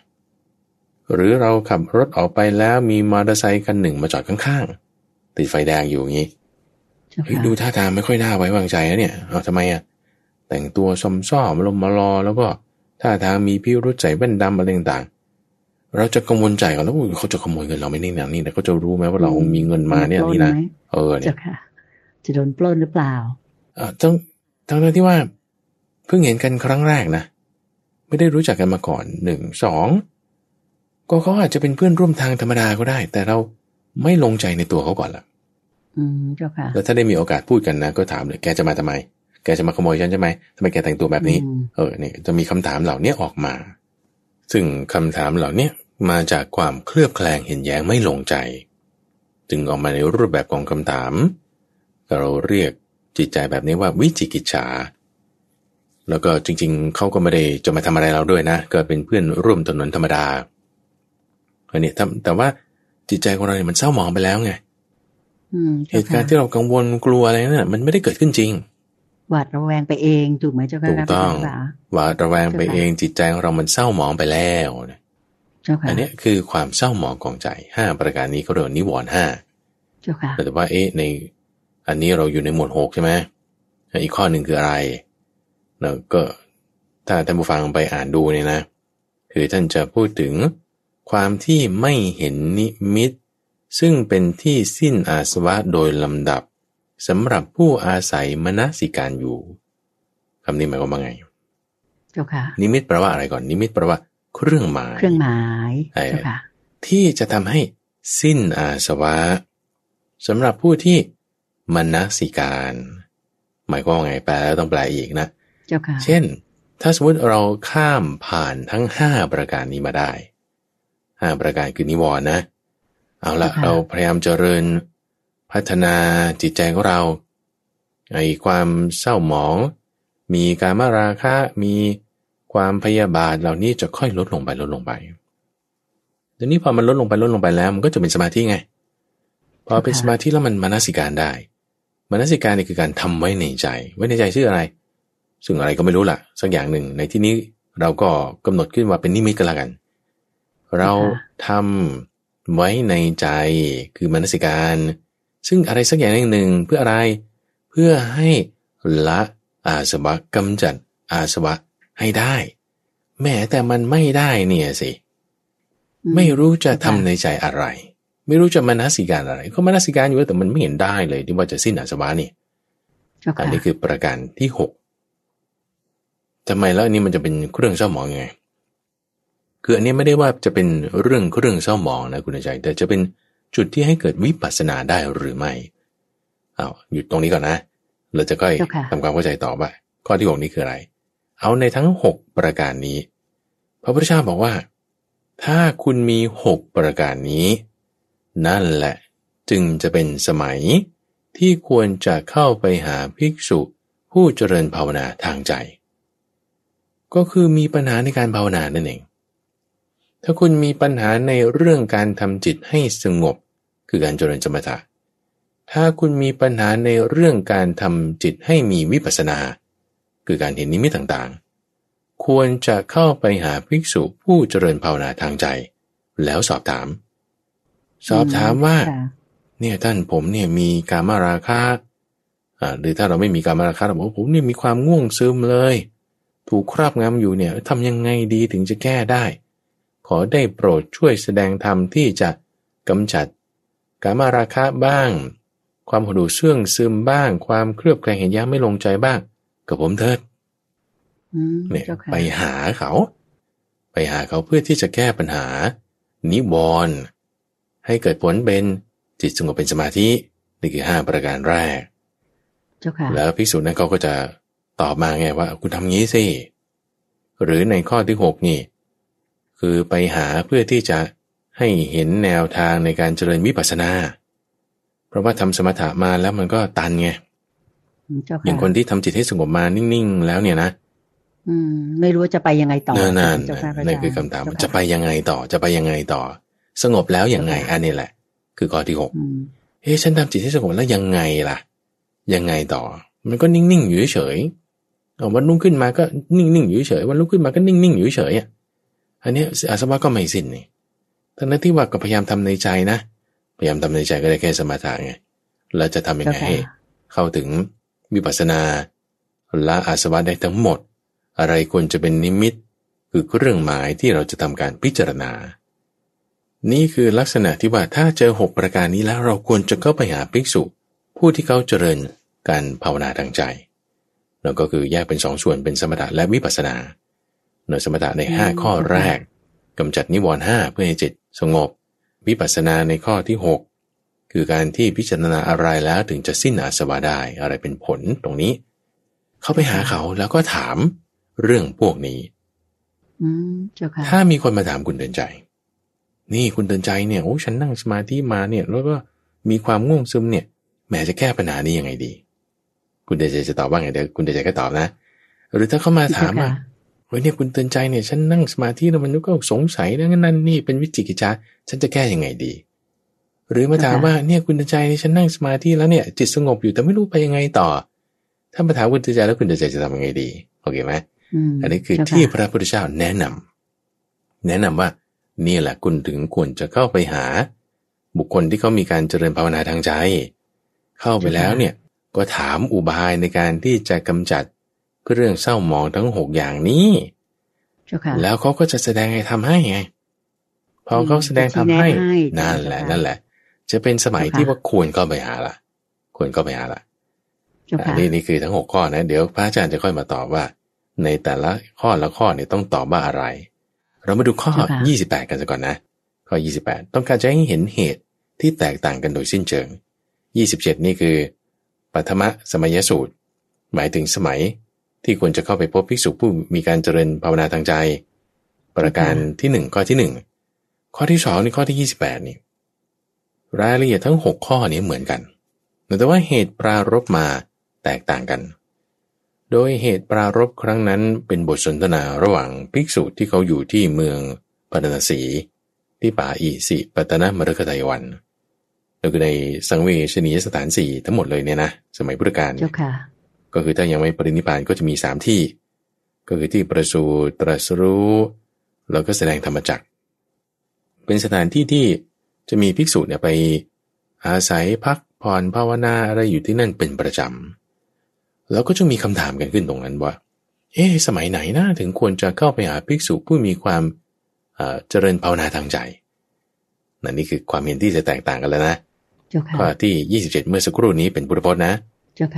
หรือเราขับรถออกไปแล้วมีมอเตอร์ไซค์คันหนึ่งมาจอดข้างๆ ติดไฟแดงอยู่อย่างนี้ดูท่าทางไม่ค่อยน่าไว้วางใจนะเนี่ย เอาทำไมอะแต่งตัวซอมซ้อมลมมารอแล้วก็ ถ้าทางมีพิรุษใส่แว่นดำอะไรต่างๆ เราจะกังวลใจกันแล้วเขาจะขโมยเงินเราไม่นี่นะนี่แต่เขาจะรู้ไหมว่าเรามีเงินมาเนี่ยนี่นะเออเนี่ยจะโดนปล้นหรือเปล่าอ่าต้องทั้งที่ว่า เพิ่งเห็นกันครั้งแรกนะไม่ได้รู้จักกันมาก่อนหนึ่งสองก็เขาอาจจะเป็นเพื่อนร่วมทางธรรมดาก็ได้ แต่เราไม่ลงใจในตัวเขาก่อนละอืมเจ้าค่ะแล้วถ้าได้มีโอกาสพูดกันนะ ก็ถามเลยแกจะมาทำไม แกจะมาขโมยฉันใช่ไหมทำไมแกแต่งตัวแบบนี้ เออเนี่ยจะมีคำถามเหล่านี้ออกมา ซึ่งคำถามเหล่านี้มาจากความเคลือบแคลงเห็นแย้งไม่ลงใจ จึงออกมาในรูปแบบของคำถาม เราเรียกจิตใจแบบนี้ว่าวิจิกิจฉา แล้วก็จริง ๆ เขาก็ไม่ได้จะมาทำอะไรเราด้วยนะ ก็เป็นเพื่อนร่วมถนนธรรมดาอันนี้แต่ว่าจิตใจของเราเนี่ยมันเศร้าหมองไปแล้วไงเหตุการณ์ที่เรากังวลกลัวอะไรนั่นมันไม่ได้เกิดขึ้นจริง หวาดระแวงไปเองถูกไหมเจ้าค่ะถูกต้องหวาดระแวงไปเอง จิตใจของเรามันเศร้าหมองไปแล้วเจ้าค่ะอันนี้คือความเศร้าหมองของใจห้าประการนี้ก็เรียกนิวรณ์ห้าเจ้าค่ะแต่ว่าเอ๊ะในอันนี้เราอยู่ในหมวดหกใช่ไหมอีกข้อหนึ่งคืออะไรเราก็ถ้าท่านผู้ฟังไปอ่านดูเนี่ยนะ คือท่านจะพูดถึงความที่ไม่เห็นนิมิต ซึ่งเป็นที่สิ้นอาสวะโดยลำดับ สำหรับผู้อาศัยมนสิการอยู่คำนี้หมายความว่าไงเจ้าค่ะนิมิตแปลว่าอะไรก่อน นิมิตแปลว่า เครื่องหมาย เครื่องหมายเจ้าค่ะที่จะทำให้สิ้นอาสวะสำหรับผู้ที่มนสิการ หมายความว่าไงแปลแล้วต้องแปลอีกนะเจ้าค่ะเช่น ถ้าสมมติเราข้ามผ่านทั้งห้าประการนี้มาได้ห้าประการคือนิวรณ์นะ เอาละเราพยายามเจริญ พัฒนาจิตใจของเราไอ้ความเศร้าหมอง มีการมาราคะมีความพยาบาทเหล่านี้จะค่อยลดลงไปลดลงไปทีนี้พอมันลดลงไปลดลงไปแล้ว มันก็จะเป็นสมาธิไง พอเป็นสมาธิแล้วมันมนสิการได้มนสิการนี่คือการทำไว้ในใจ ไว้ในใจชื่ออะไร ซึ่งอะไรก็ไม่รู้ล่ะ สักอย่างหนึ่ง ในที่นี้เราก็กำหนดขึ้นว่าเป็นนิมิตก็แล้วกัน เราทำไว้ในใจคือมนสิการ ซึ่งอะไรสักอย่างหนึ่งเพื่ออะไร เพื่อให้ละอาสวะกำจัดอาสวะให้ได้ แม้แต่มันไม่ได้เนี่ยสิ ไม่รู้จะทำในใจอะไร ไม่รู้จะมนสิการอะไร ก็มนสิการอยู่แต่มันไม่เห็นได้เลย ที่ว่าจะสิ้นอาสวะนี่เจ้าอันค่ะนี้คือประการที่หกทำไมแล้วอันนี้มันจะเป็นเครื่องเศร้าหมองยังไง คืออันนี้ไม่ได้ว่าจะเป็นเรื่องเครื่องเศร้าหมองนะคุณใจ แต่จะเป็น จุดที่ให้เกิดวิปัสสนาได้หรือไม่เอาหยุดตรงนี้ก่อนนะเราจะค่อยเจ้าค่ะทำความเข้าใจต่อว่า ข้อที่หกนี้คืออะไร เอาในทั้งหกประการนี้ พระพุทธเจ้าบอกว่า ถ้าคุณมีหกประการนี้ นั่นแหละจึงจะเป็นสมัยที่ควรจะเข้าไปหาภิกษุผู้เจริญภาวนาทางใจ ก็คือมีปัญหาในการภาวนานั่นเอง ถ้าคุณมีปัญหาในเรื่องการทำจิตให้สงบ คือการเจริญสมถะ ถ้าคุณมีปัญหาในเรื่องการทำจิตให้มีวิปัสสนา คือการเห็นนิมิตต่างๆ ควรจะเข้าไปหาภิกษุผู้เจริญภาวนาทางใจ แล้วสอบถาม สอบถามว่าค่ะเนี่ยท่านผมเนี่ยมีกามาราคะอ่าหรือถ้าเราไม่มีกามาราคะเราบอกว่าผมเนี่ยมีความง่วงซึมเลย ถูกครอบงำอยู่เนี่ยทำยังไงดีถึงจะแก้ได้ ขอได้โปรดช่วยแสดงธรรมที่จะกำจัดกามาราคะบ้าง ความหดหู่เสื่องซึมบ้าง ความเครือบแคลงเห็นยากไม่ลงใจบ้าง กับผมเถิดอืมเนี่ยเจ้าค่ะไปหาเขา ไปหาเขาเพื่อที่จะแก้ปัญหา นิวรณ์ให้เกิดผลเป็นจิตสงบเป็นสมาธินี่คือห้าประการแรกเจ้าค่ะแล้วภิกษุนั้นเขาก็จะตอบมาไงว่า คุณทำงี้สิ หรือในข้อที่หกนี่ คือไปหาเพื่อที่จะให้เห็นแนวทางในการเจริญวิปัสสนา เพราะว่าทำสมถะมาแล้วมันก็ตันไงเจ้าค่ะอย่างคนที่ทำจิตให้สงบมานิ่งๆแล้วเนี่ยนะอืม ไม่รู้ว่าจะไปยังไงต่อนั่นนั่นเจ้าค่ะพระนั่นอาจารย์คือคำถามเจ้าค่จะไปยังไงต่อจะไปยังไงต่อ สงบแล้วยังไงอันนี้แหละ คือข้อที่หกอืมเฮ้ฉันทำจิตให้สงบแล้วยังไงล่ะ ยังไงต่อ มันก็นิ่งๆอยู่เฉยๆเอาวันรุ่งขึ้นมาก็นิ่งๆอยู่เฉยวันรุ่งขึ้นมาก็นิ่งๆอยู่เฉยอะ อันเนี้ยอาสวะก็ไม่สิ้นนี่ทั้งนั้นที่ว่าก็พยายามทำในใจนะ พยายามทำในใจก็ได้แค่สมาธิไง แล้วจะทำยังไงเจ้าค่ะให้เข้าถึงวิปัสสนาละอาสวะได้ทั้งหมด อะไรควรจะเป็นนิมิต คือเครื่องหมายที่เราจะทำการพิจารณา นี่คือลักษณะที่ว่าถ้าเจอหกประการนี้แล้วเราควรจะเข้าไปหาภิกษุ ผู้ที่เขาเจริญการภาวนาทางใจ แล้วก็คือแยกเป็นสองส่วนเป็นสมถะและวิปัสสนาในสมถะในห้าอืมข้อแรกกำจัดนิวรณ์ห้าเพื่อให้จิตสงบ วิปัสสนาในข้อที่หกคือการที่พิจารณาอะไรแล้วถึงจะสิ้นอาสวะได้อะไรเป็นผลตรงนี้ เข้าไปหาเขาแล้วก็ถามเรื่องพวกนี้อืมเจ้าค่ะถ้ามีคนมาถามคุณเตือนใจ นี่คุณเตือนใจเนี่ยโอ้ฉันนั่งสมาธิมาเนี่ย แล้วก็มีความง่วงซึมเนี่ยแหมจะแก้ปัญหานี้ยังไงดี คุณเตือนใจจะตอบว่าไงเดี๋ยวคุณเตือนใจก็ตอบนะ หรือถ้าเขามาถามว่าเจ้ค่ะ เฮ้ยเนี่ยคุณเตือนใจเนี่ยฉันนั่งสมาธิแล้วมันก็สงสัยนะนั่นนี่เป็นวิจิกิจจาฉันจะแก้ยังไงดี หรือมาถามว่าเนี่ยคุณเตือนใจนี่ฉันนั่งสมาธิแล้วเนี่ยจิตสงบอยู่แต่ไม่รู้ไปยังไงต่อ ถ้ามาถามคุณเตือนใจแล้วคุณเตือนใจจะทำยังไงดีโอเคไหมมอันนี้คือเจ้าะที่พระพุทธเจ้าแนะนำแนะนำว่านี่แหละคุณถึงควรจะเข้าไปหา บุคคลที่เขามีการเจริญภาวนาทางใจ เข้าไปแล้วเนี่ยก็ถามอุบายในการที่จะกำจัด เรื่องเศร้าหมองทั้งหกอย่างนี้เจ้าค่ะแล้วเขาก็จะแสดงให้ทำให้ไงพอเขาแสดงทำให้เป็นที่แนะให้นั่นแหละเจ้าค่ะนั่นแหละ จะเป็นสมัยเจ้าค่ะที่ว่าควรเข้าไปหาละควรเข้าไปหาละเจ้าอัค่ะนนี้นี่คือทั้งหกข้อนะ เดี๋ยวพระอาจารย์จะค่อยมาตอบว่า ในแต่ละข้อละข้อเนี่ยต้องตอบว่าอะไร เรามาดูข้อ 28 กันสักก่อนนะข้อ 28 ต้องการจะให้เห็นเหตุที่แตกต่างกันโดยสิ้นเชิง 27 นี่คือปัทมสมัยสูตร หมายถึงสมัย ที่ควรจะเข้าไปพบภิกษุผู้มีการเจริญภาวนาทางใจ ประการที่หนึ่งข้อที่หนึ่งข้อที่สองนี่ข้อที่28นี่รายละเอียดทั้ง6ข้อนี้เหมือนกัน แต่ว่าเหตุปรารบมาแตกต่างกัน โดยเหตุปรารบครั้งนั้นเป็นบทสนทนาระหว่างภิกษุที่เขาอยู่ที่เมืองปตนสี ที่ป่าอิสิปตนมฤคทายวันแล้วก็ในสังเวชนียสถานสี่ทั้งหมดเลยเนี่ยนะ สมัยพุทธกาลเจ้าค่ะ ก็คือถ้ายังไม่ปรินิพพานก็จะมีสามที่ ก็คือที่ประสูติตรัสรู้ แล้วก็แสดงธรรมจักร เป็นสถานที่ที่จะมีภิกษุเนี่ยไปอาศัยพักผ่อนภาวนาอะไรอยู่ที่นั่นเป็นประจำ แล้วก็จะมีคำถามกันขึ้นตรงนั้นว่า เอ๊ะสมัยไหนนะถึงควรจะเข้าไปหาภิกษุผู้มีความเอ่อเจริญภาวนาทางใจนั่นนี่คือความเห็นที่จะแตกต่างกันแล้วนะเจ้าค่ะข้อที่ 27 เมื่อสักครู่นี้เป็นพุทธพจน์นะเจ้าค่ะ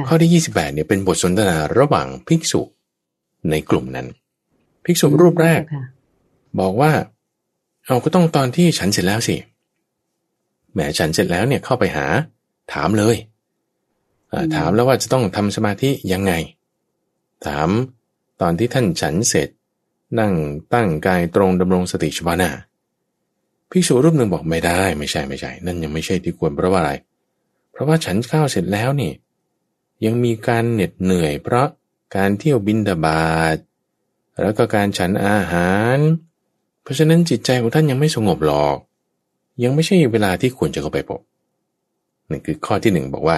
ข้อที่ 28เนี่ยเป็นบทสนทนาระหว่างภิกษุในกลุ่มนั้น ภิกษุรูปแรกเจ้าค่ะบอกว่า เอาก็ต้องตอนที่ฉันเสร็จแล้วสิแหมฉันเสร็จแล้วเนี่ยเข้าไปหา ถามเลยอ่าถามแล้วว่าจะต้องทำสมาธิยังไง ถามตอนที่ท่านฉันเสร็จ นั่งตั้งกายตรงดำรงสติเฉพาะหน้าภิกษุรูปหนึ่งบอกไม่ได้ ไม่ใช่ไม่ใช่ นั่นยังไม่ใช่ที่ควรเพราะว่าอะไร เพราะว่าฉันข้าวเสร็จแล้วนี่ ยังมีการเหน็ดเหนื่อย เพราะการเที่ยวบินดาบาดแล้วก็การฉันอาหาร เพราะฉะนั้นจิตใจของท่านยังไม่สงบหรอก ยังไม่ใช่เวลาที่ควรจะเข้าไปพบนั่นคือข้อที่หนึ่งบอกว่า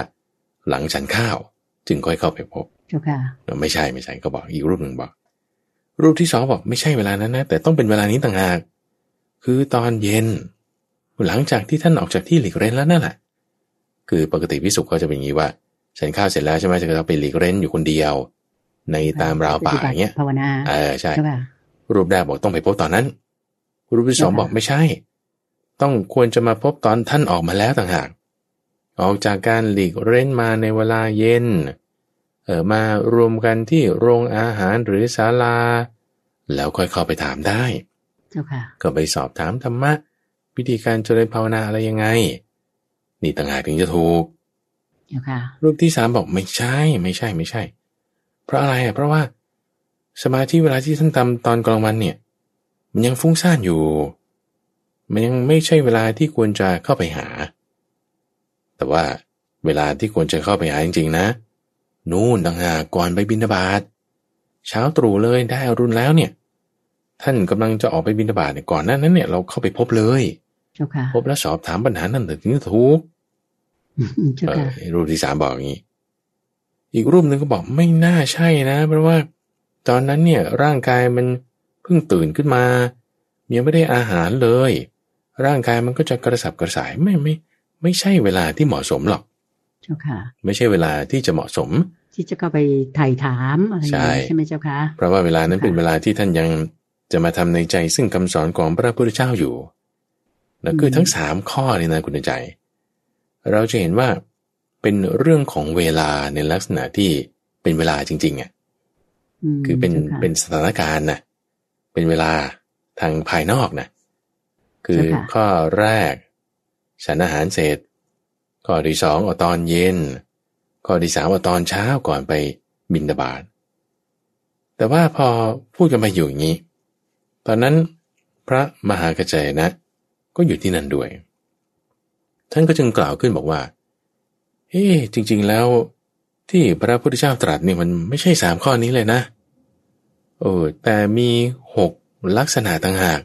หลังฉันข้าวจึงค่อยเข้าไปพบเจ้าค่ะไม่ใช่ไม่ใช่ก็บอกอีกรูปหนึ่งบอก รูปที่สองบอกไม่ใช่เวลานั้นนะ แต่ต้องเป็นเวลานี้ต่างหาก คือตอนเย็น หลังจากที่ท่านออกจากที่หลีกเร้นแล้วนั่นแหละคือปกติพิสุก็จะเป็นอย่างนี้ว่า ฉันข้าวเสร็จแล้วใช่ไหมจะต้องไปหลีกเร้นอยู่คนเดียว ในตามราวป่าอย่างเงี้ยภาวนาเออใช่เจ้าค่ะรูปแรกบอกต้องไปพบตอนนั้น รูปที่สองเจ้าค่ะบอกไม่ใช่ ต้องควรจะมาพบตอนท่านออกมาแล้วต่างหาก ออกจากการหลีกเร้นมาในเวลาเย็น เออมารวมกันที่โรงอาหารหรือศาลา แล้วค่อยเข้าไปถามได้เจ้าค่ะก็ไปสอบถามธรรมะวิธีการเจริญภาวนาอะไรยังไง นี่ต่างหากถึงจะถูกเจ้าค่ะ รูปที่สามบอกไม่ใช่ ไม่ใช่ไม่ใช่ เพราะอะไรอะเพราะว่าสมาธิเวลาที่ท่านทำตอนกลางวันเนี่ย มันยังฟุ้งซ่านอยู่ มันยังไม่ใช่เวลาที่ควรจะเข้าไปหา แต่ว่าเวลาที่ควรจะเข้าไปหาจริงๆนะ นู่นต่างหากก่อนไปบินบาตเช้าตรู่เลยได้อรุณแล้วเนี่ย ท่านกำลังจะออกไปบินบาตเนี่ยก่อนหน้านั้นเนี่ยเราเข้าไปพบเลยเจ้าค่ะพบแล้วสอบถามปัญหานั่นถึงจะถูก รูปที่สามบอกอย่างนี้ อีกรูปหนึ่งก็บอกไม่น่าใช่นะ เพราะว่า ตอนนั้นเนี่ยร่างกายมันเพิ่งตื่นขึ้นมายังไม่ได้อาหารเลย ร่างกายมันก็จะกระสับกระส่ายไม่ไม่ ไม่ใช่เวลาที่เหมาะสมหรอกเจ้าค่ะ ไม่ใช่เวลาที่จะเหมาะสม ที่จะเข้าไปถ่ายถามอะไรอย่างนี้ใช่ใช่ไหมเจ้าค่ะเพราะว่าเวลานั้นค่ะเป็นเวลาที่ท่านยังจะมาทำในใจซึ่งคำสอนของพระพุทธเจ้าอยู่แล้วคือทั้งสามข้อนี่นะคุณใจ เราจะเห็นว่าเป็นเรื่องของเวลาในลักษณะที่เป็นเวลาจริงๆอะมคือเป็นจ้าค่ะเป็นสถานการณ์นะเป็นเวลาทางภายนอกนะคือเจ้าค่ะข้อแรก ฉันอาหารเสร็จ ข้อที่สองเอาตอนเย็น ข้อที่สามเอาตอนเช้าก่อนไปบินดาบาตแต่ว่าพอพูดกันไปอยู่อย่างนี้ ตอนนั้นพระมหากระจายนะ ก็อยู่ที่นั่นด้วย ท่านก็จึงกล่าวขึ้นบอกว่าเฮ้จริง ๆ แล้ว ที่พระพุทธเจ้าตรัสนี่มันไม่ใช่สามข้อนี้เลยนะ เออ แต่มีหกลักษณะต่างหาก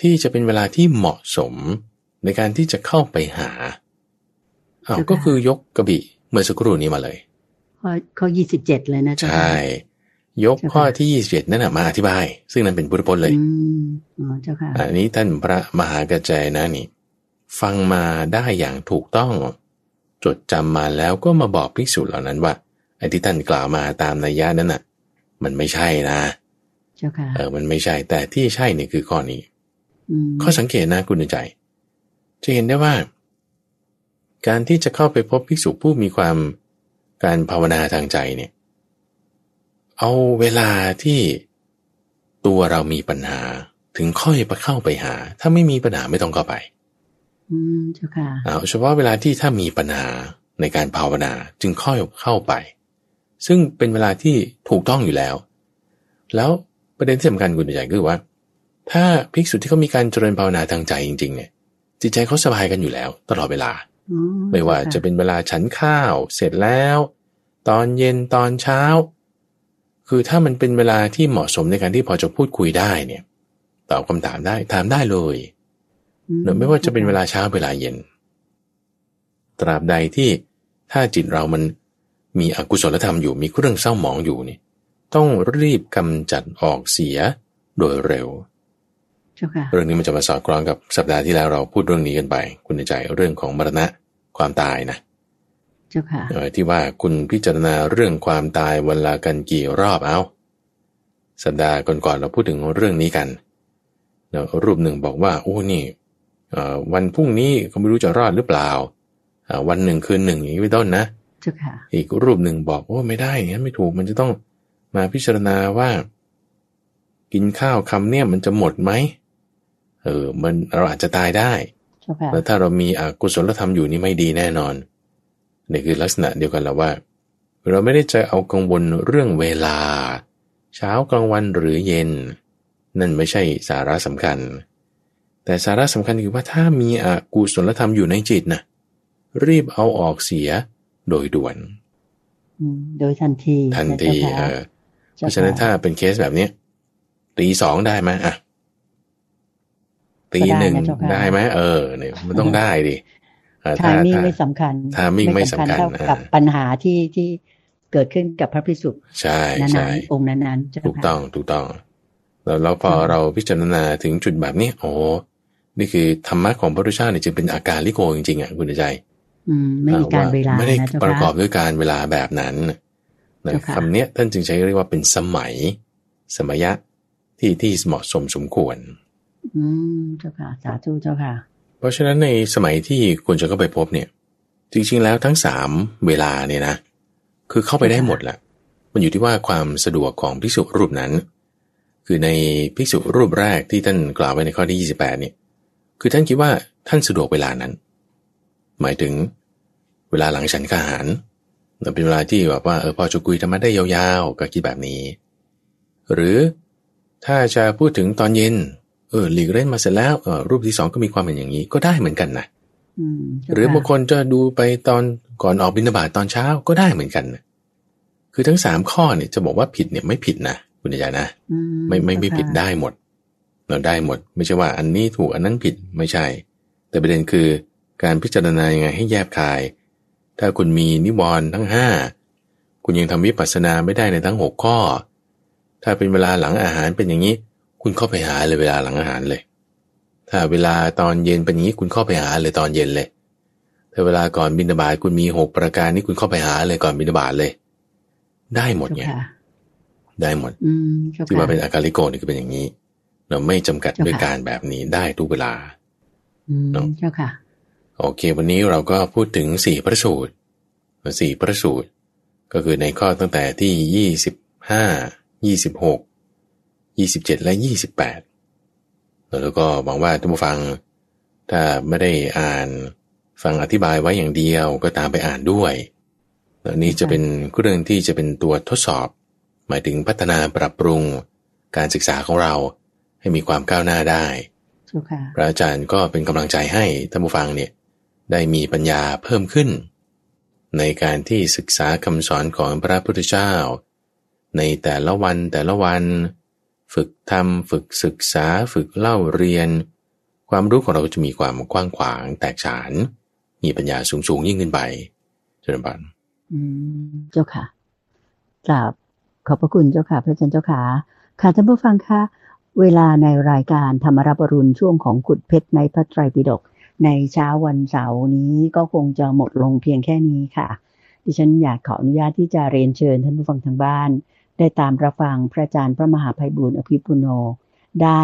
ที่จะเป็นเวลาที่เหมาะสมในการที่จะเข้าไปหาอ้าวก็คือยกกระบี่เมื่อสักครู่นี้มาเลย ข้อข้อยี่สิบเจ็ดเลยนะเจ้าใช่ค่ะยกข้อที่ยี่สิบเจ็ดนั่นนะมาอธิบาย ซึ่งนั้นเป็นพุทธพจน์เลยอืมอ๋อเจ้าค่ะอันนี้ท่านพระมหากระจายนะนี่ ฟังมาได้อย่างถูกต้อง จดจำมาแล้วก็มาบอกภิกษุเหล่านั้นว่าไอ้ที่ท่านกล่าวมาตามนัยยะนั้นน่ะ มันไม่ใช่นะเจ้าค่ะเออมันไม่ใช่แต่ที่ใช่เนี่ยคือข้อนี้มข้อสังเกตนะคุณใจ จะเห็นได้ว่า การที่จะเข้าไปพบภิกษุผู้มีความการภาวนาทางใจเนี่ย เอาเวลาที่ตัวเรามีปัญหาถึงค่อยไปเข้าไปหา ถ้าไม่มีปัญหาไม่ต้องเข้าไป อืมเจ้าค่ะเอาเฉพาะเวลาที่ถ้ามีปัญหาในการภาวนาจึงค่อยเข้าไป ซึ่งเป็นเวลาที่ถูกต้องอยู่แล้ว แล้วประเด็นที่สำคัญคุณใหญ่คือว่า ถ้าภิกษุที่เขามีการเจริญภาวนาทางใจจริง ๆ เนี่ย จิตใจเขาสบายกันอยู่แล้ว ตลอดเวลา ไม่ว่าจะเป็นเวลาฉันข้าวเสร็จแล้ว ตอนเย็นตอนเช้า คือถ้ามันเป็นเวลาที่เหมาะสมในการที่พอจะพูดคุยได้เนี่ย ตอบคำถามได้ถามได้เลย เนอะไม่ว่าจะเป็นเวลาเช้าเวลาเย็น ตราบใดที่ถ้าจิตเรามันมีอกุศลธรรมอยู่มีเครื่องเศร้าหมองอยู่นี่ ต้องรีบกำจัดออกเสียโดยเร็วเจ้าค่ะเรื่องนี้มันจะมาสอดคล้องกับสัปดาห์ที่แล้วเราพูดเรื่องนี้กันไป คุณใจเรื่องของมรณะความตายนะเจ้าค่ะเออที่ว่าคุณพิจารณาเรื่องความตายวันละกันกี่รอบเอาสัปดาห์ก่อนๆเราพูดถึงเรื่องนี้กันเนอะรูปหนึ่งบอกว่าโอ้นี่เอ่อ วันพรุ่งนี้ก็ไม่รู้จะรอดหรือเปล่าอ่า วันหนึ่งคืนหนึ่งอย่างนี้เป็นต้นนะเจ้าค่ะอีกรูปหนึ่งบอกว่าไม่ได้งั้นไม่ถูกมันจะต้องมาพิจารณาว่า กินข้าวคำเนี่ยมันจะหมดไหมเออ มันเราอาจจะตายได้เจ้าค่ะแล้วถ้าเรามีอกุศลธรรมอยู่นี่ไม่ดีแน่นอนนี่คือลักษณะเดียวกันแล้วว่า เราไม่ได้จะเอากังวลเรื่องเวลา เช้ากลางวันหรือเย็น นั่นไม่ใช่สาระสำคัญ แต่สาระสำคัญคือว่าถ้ามีอกุศลธรรมอยู่ในจิตนะรีบเอาออกเสียโดยด่วนอืมโดยทันทีทันทีเจ้าเอค่ะอเพราะฉะนั้นถ้าเป็นเคสแบบเนี้ยตีสองได้ไหมอะตีหนึ่งได้ไหมเออเนี่ยมันต้องได้ดิอ่าทามิ่งไม่สำคัญทามิ่งไม่สำคัญเท่ากับอ่าปัญหาที่ที่เกิดขึ้นกับพระพิสุใช่นั้นใช่ๆองค์นั้นๆเจ้าถูกค่ะต้องถูกต้องแล้วแล้วพอเราพิจารณาถึงจุดแบบนี้โอ้ นี่คือธรรมะของพระพุทธเจ้าเนี่ยจึงเป็นอาการลิโกจริงๆอะคุณใจอืมไม่มีการเวลาไม่ได้นะเจ้าประกอบค่ะด้วยการเวลาแบบนั้นนะเจ้าค่ะคำเนี้ยท่านจึงใช้เรียกว่าเป็นสมัย สมัยะที่ที่เหมาะสมสมควร อืมเจ้าค่ะสาธุเจ้าค่ะ เพราะฉะนั้นในสมัยที่คุณจะเข้าไปพบเนี่ย จริงๆแล้วทั้งสามเวลาเนี่ยนะ คือเข้าไปได้หมดแหละมันอยู่ที่ว่าความสะดวกของภิกษุรูปนั้น คือในภิกษุรูปแรกที่ท่านกล่าวไว้ในข้อที่ 28 เนี่ย คือท่านคิดว่าท่านสะดวกเวลานั้น หมายถึงเวลาหลังฉันข้าหารเป็นเวลาที่แบบว่าเออพอจะคุยธรรมะได้ยาวๆ ก็คิดแบบนี้ หรือถ้าจะพูดถึงตอนเย็น เออหลีกเล่นมาเสร็จแล้วเออรูปที่สองก็มีความเป็นอย่างนี้ก็ได้เหมือนกันนะอืมเจ้หรือบางค่ะคนจะดูไปตอนก่อนออกบิณฑบาตตอนเช้าก็ได้เหมือนกันนะคือทั้งสามข้อเนี่ยจะบอกว่าผิดเนี่ยไม่ผิดนะคุณยายนะอืไม่ไม่ไม่เจ้าค่ะผิดได้หมด เราได้หมด ไม่ใช่ว่าอันนี้ถูกอันนั้นผิดไม่ใช่ แต่ประเด็นคือการพิจารณายังไงให้แยบคาย ถ้าคุณมีนิวรณ์ทั้งห้าคุณยังทำวิปัสสนาไม่ได้ในทั้งหกข้อ ถ้าเป็นเวลาหลังอาหารเป็นอย่างนี้ คุณเข้าไปหาเลยเวลาหลังอาหารเลย ถ้าเวลาตอนเย็นเป็นอย่างนี้คุณเข้าไปหาเลยตอนเย็นเลยถ้าเวลาก่อนบินบาตคุณมีหกประการนี้คุณเข้าไปหาเลยก่อนบินบาตเลย ได้หมดเจ้าไงค่ะได้หมดอืมเจ้าที่ค่ะว่าเป็นอาการลิโกนี่คือเป็นอย่างนี้ เราไม่จำกัดเจ้าค่ะด้วยการแบบนี้ได้ทุกเวลาอืมเนาะเจ้าค่ะ โอเค วันนี้เราก็พูดถึงสี่พระสูตรสี่พระสูตร ก็คือในข้อตั้งแต่ที่ยี่สิบห้ายี่สิบหกยี่สิบเจ็ดและยี่สิบแปดแล้วก็หวังว่าท่านผู้ฟัง ถ้าไม่ได้อ่านฟังอธิบายไว้อย่างเดียวก็ตามไปอ่านด้วยแล้วนี้จะเป็นเรื่องที่จะเป็นตัวทดสอบ หมายถึงพัฒนาปรับปรุงการศึกษาของเรา ให้มีความก้าวหน้าได้เจ้าค่ะพระอาจารย์ก็เป็นกำลังใจให้ท่านผู้ฟังเนี่ยได้มีปัญญาเพิ่มขึ้น ในการที่ศึกษาคำสอนของพระพุทธเจ้า ในแต่ละวันแต่ละวัน ฝึกทำฝึกศึกษาฝึกเล่าเรียน ความรู้ของเราจะมีความกว้างขวางแตกฉาน มีปัญญาสูงสูงๆยิ่งขึ้นไปเจริญบันอืมเจ้าค่ะกราบขอบพระคุณเจ้าค่ะ พระอาจารย์เจ้าค่ะค่ะท่านผู้ฟังคะ เวลาในรายการธรรมรับรุณช่วงของขุดเพชรในพระไตรปิฎกในเช้าวันเสาร์นี้ก็คงจะหมดลงเพียงแค่นี้ค่ะ ดิฉันอยากขออนุญาตที่จะเรียนเชิญท่านผู้ฟังทางบ้าน ได้ตามรับฟังพระอาจารย์พระมหาภัยบุญอภิปุโน ได้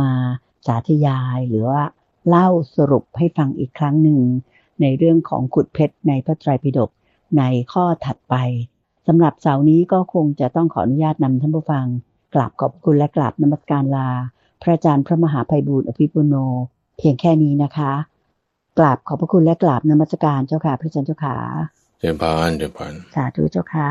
มาสาธยายหรือว่าเล่าสรุปให้ฟังอีกครั้งหนึ่ง ในเรื่องของขุดเพชรในพระไตรปิฎกในข้อถัดไปสำหรับเสาร์นี้ก็คงจะต้องขออนุญาตนำท่านผู้ฟัง กราบขอบคุณและกราบนมัสการลา พระอาจารย์พระมหาภัยบูร์อภิปุโน เพียงแค่นี้นะคะ กราบขอบพระคุณและกราบนมัสการเจ้าค่ะ พระอาจารย์เจ้าค่ะเจริญพรเจริญพรสาธุเจ้าค่ะ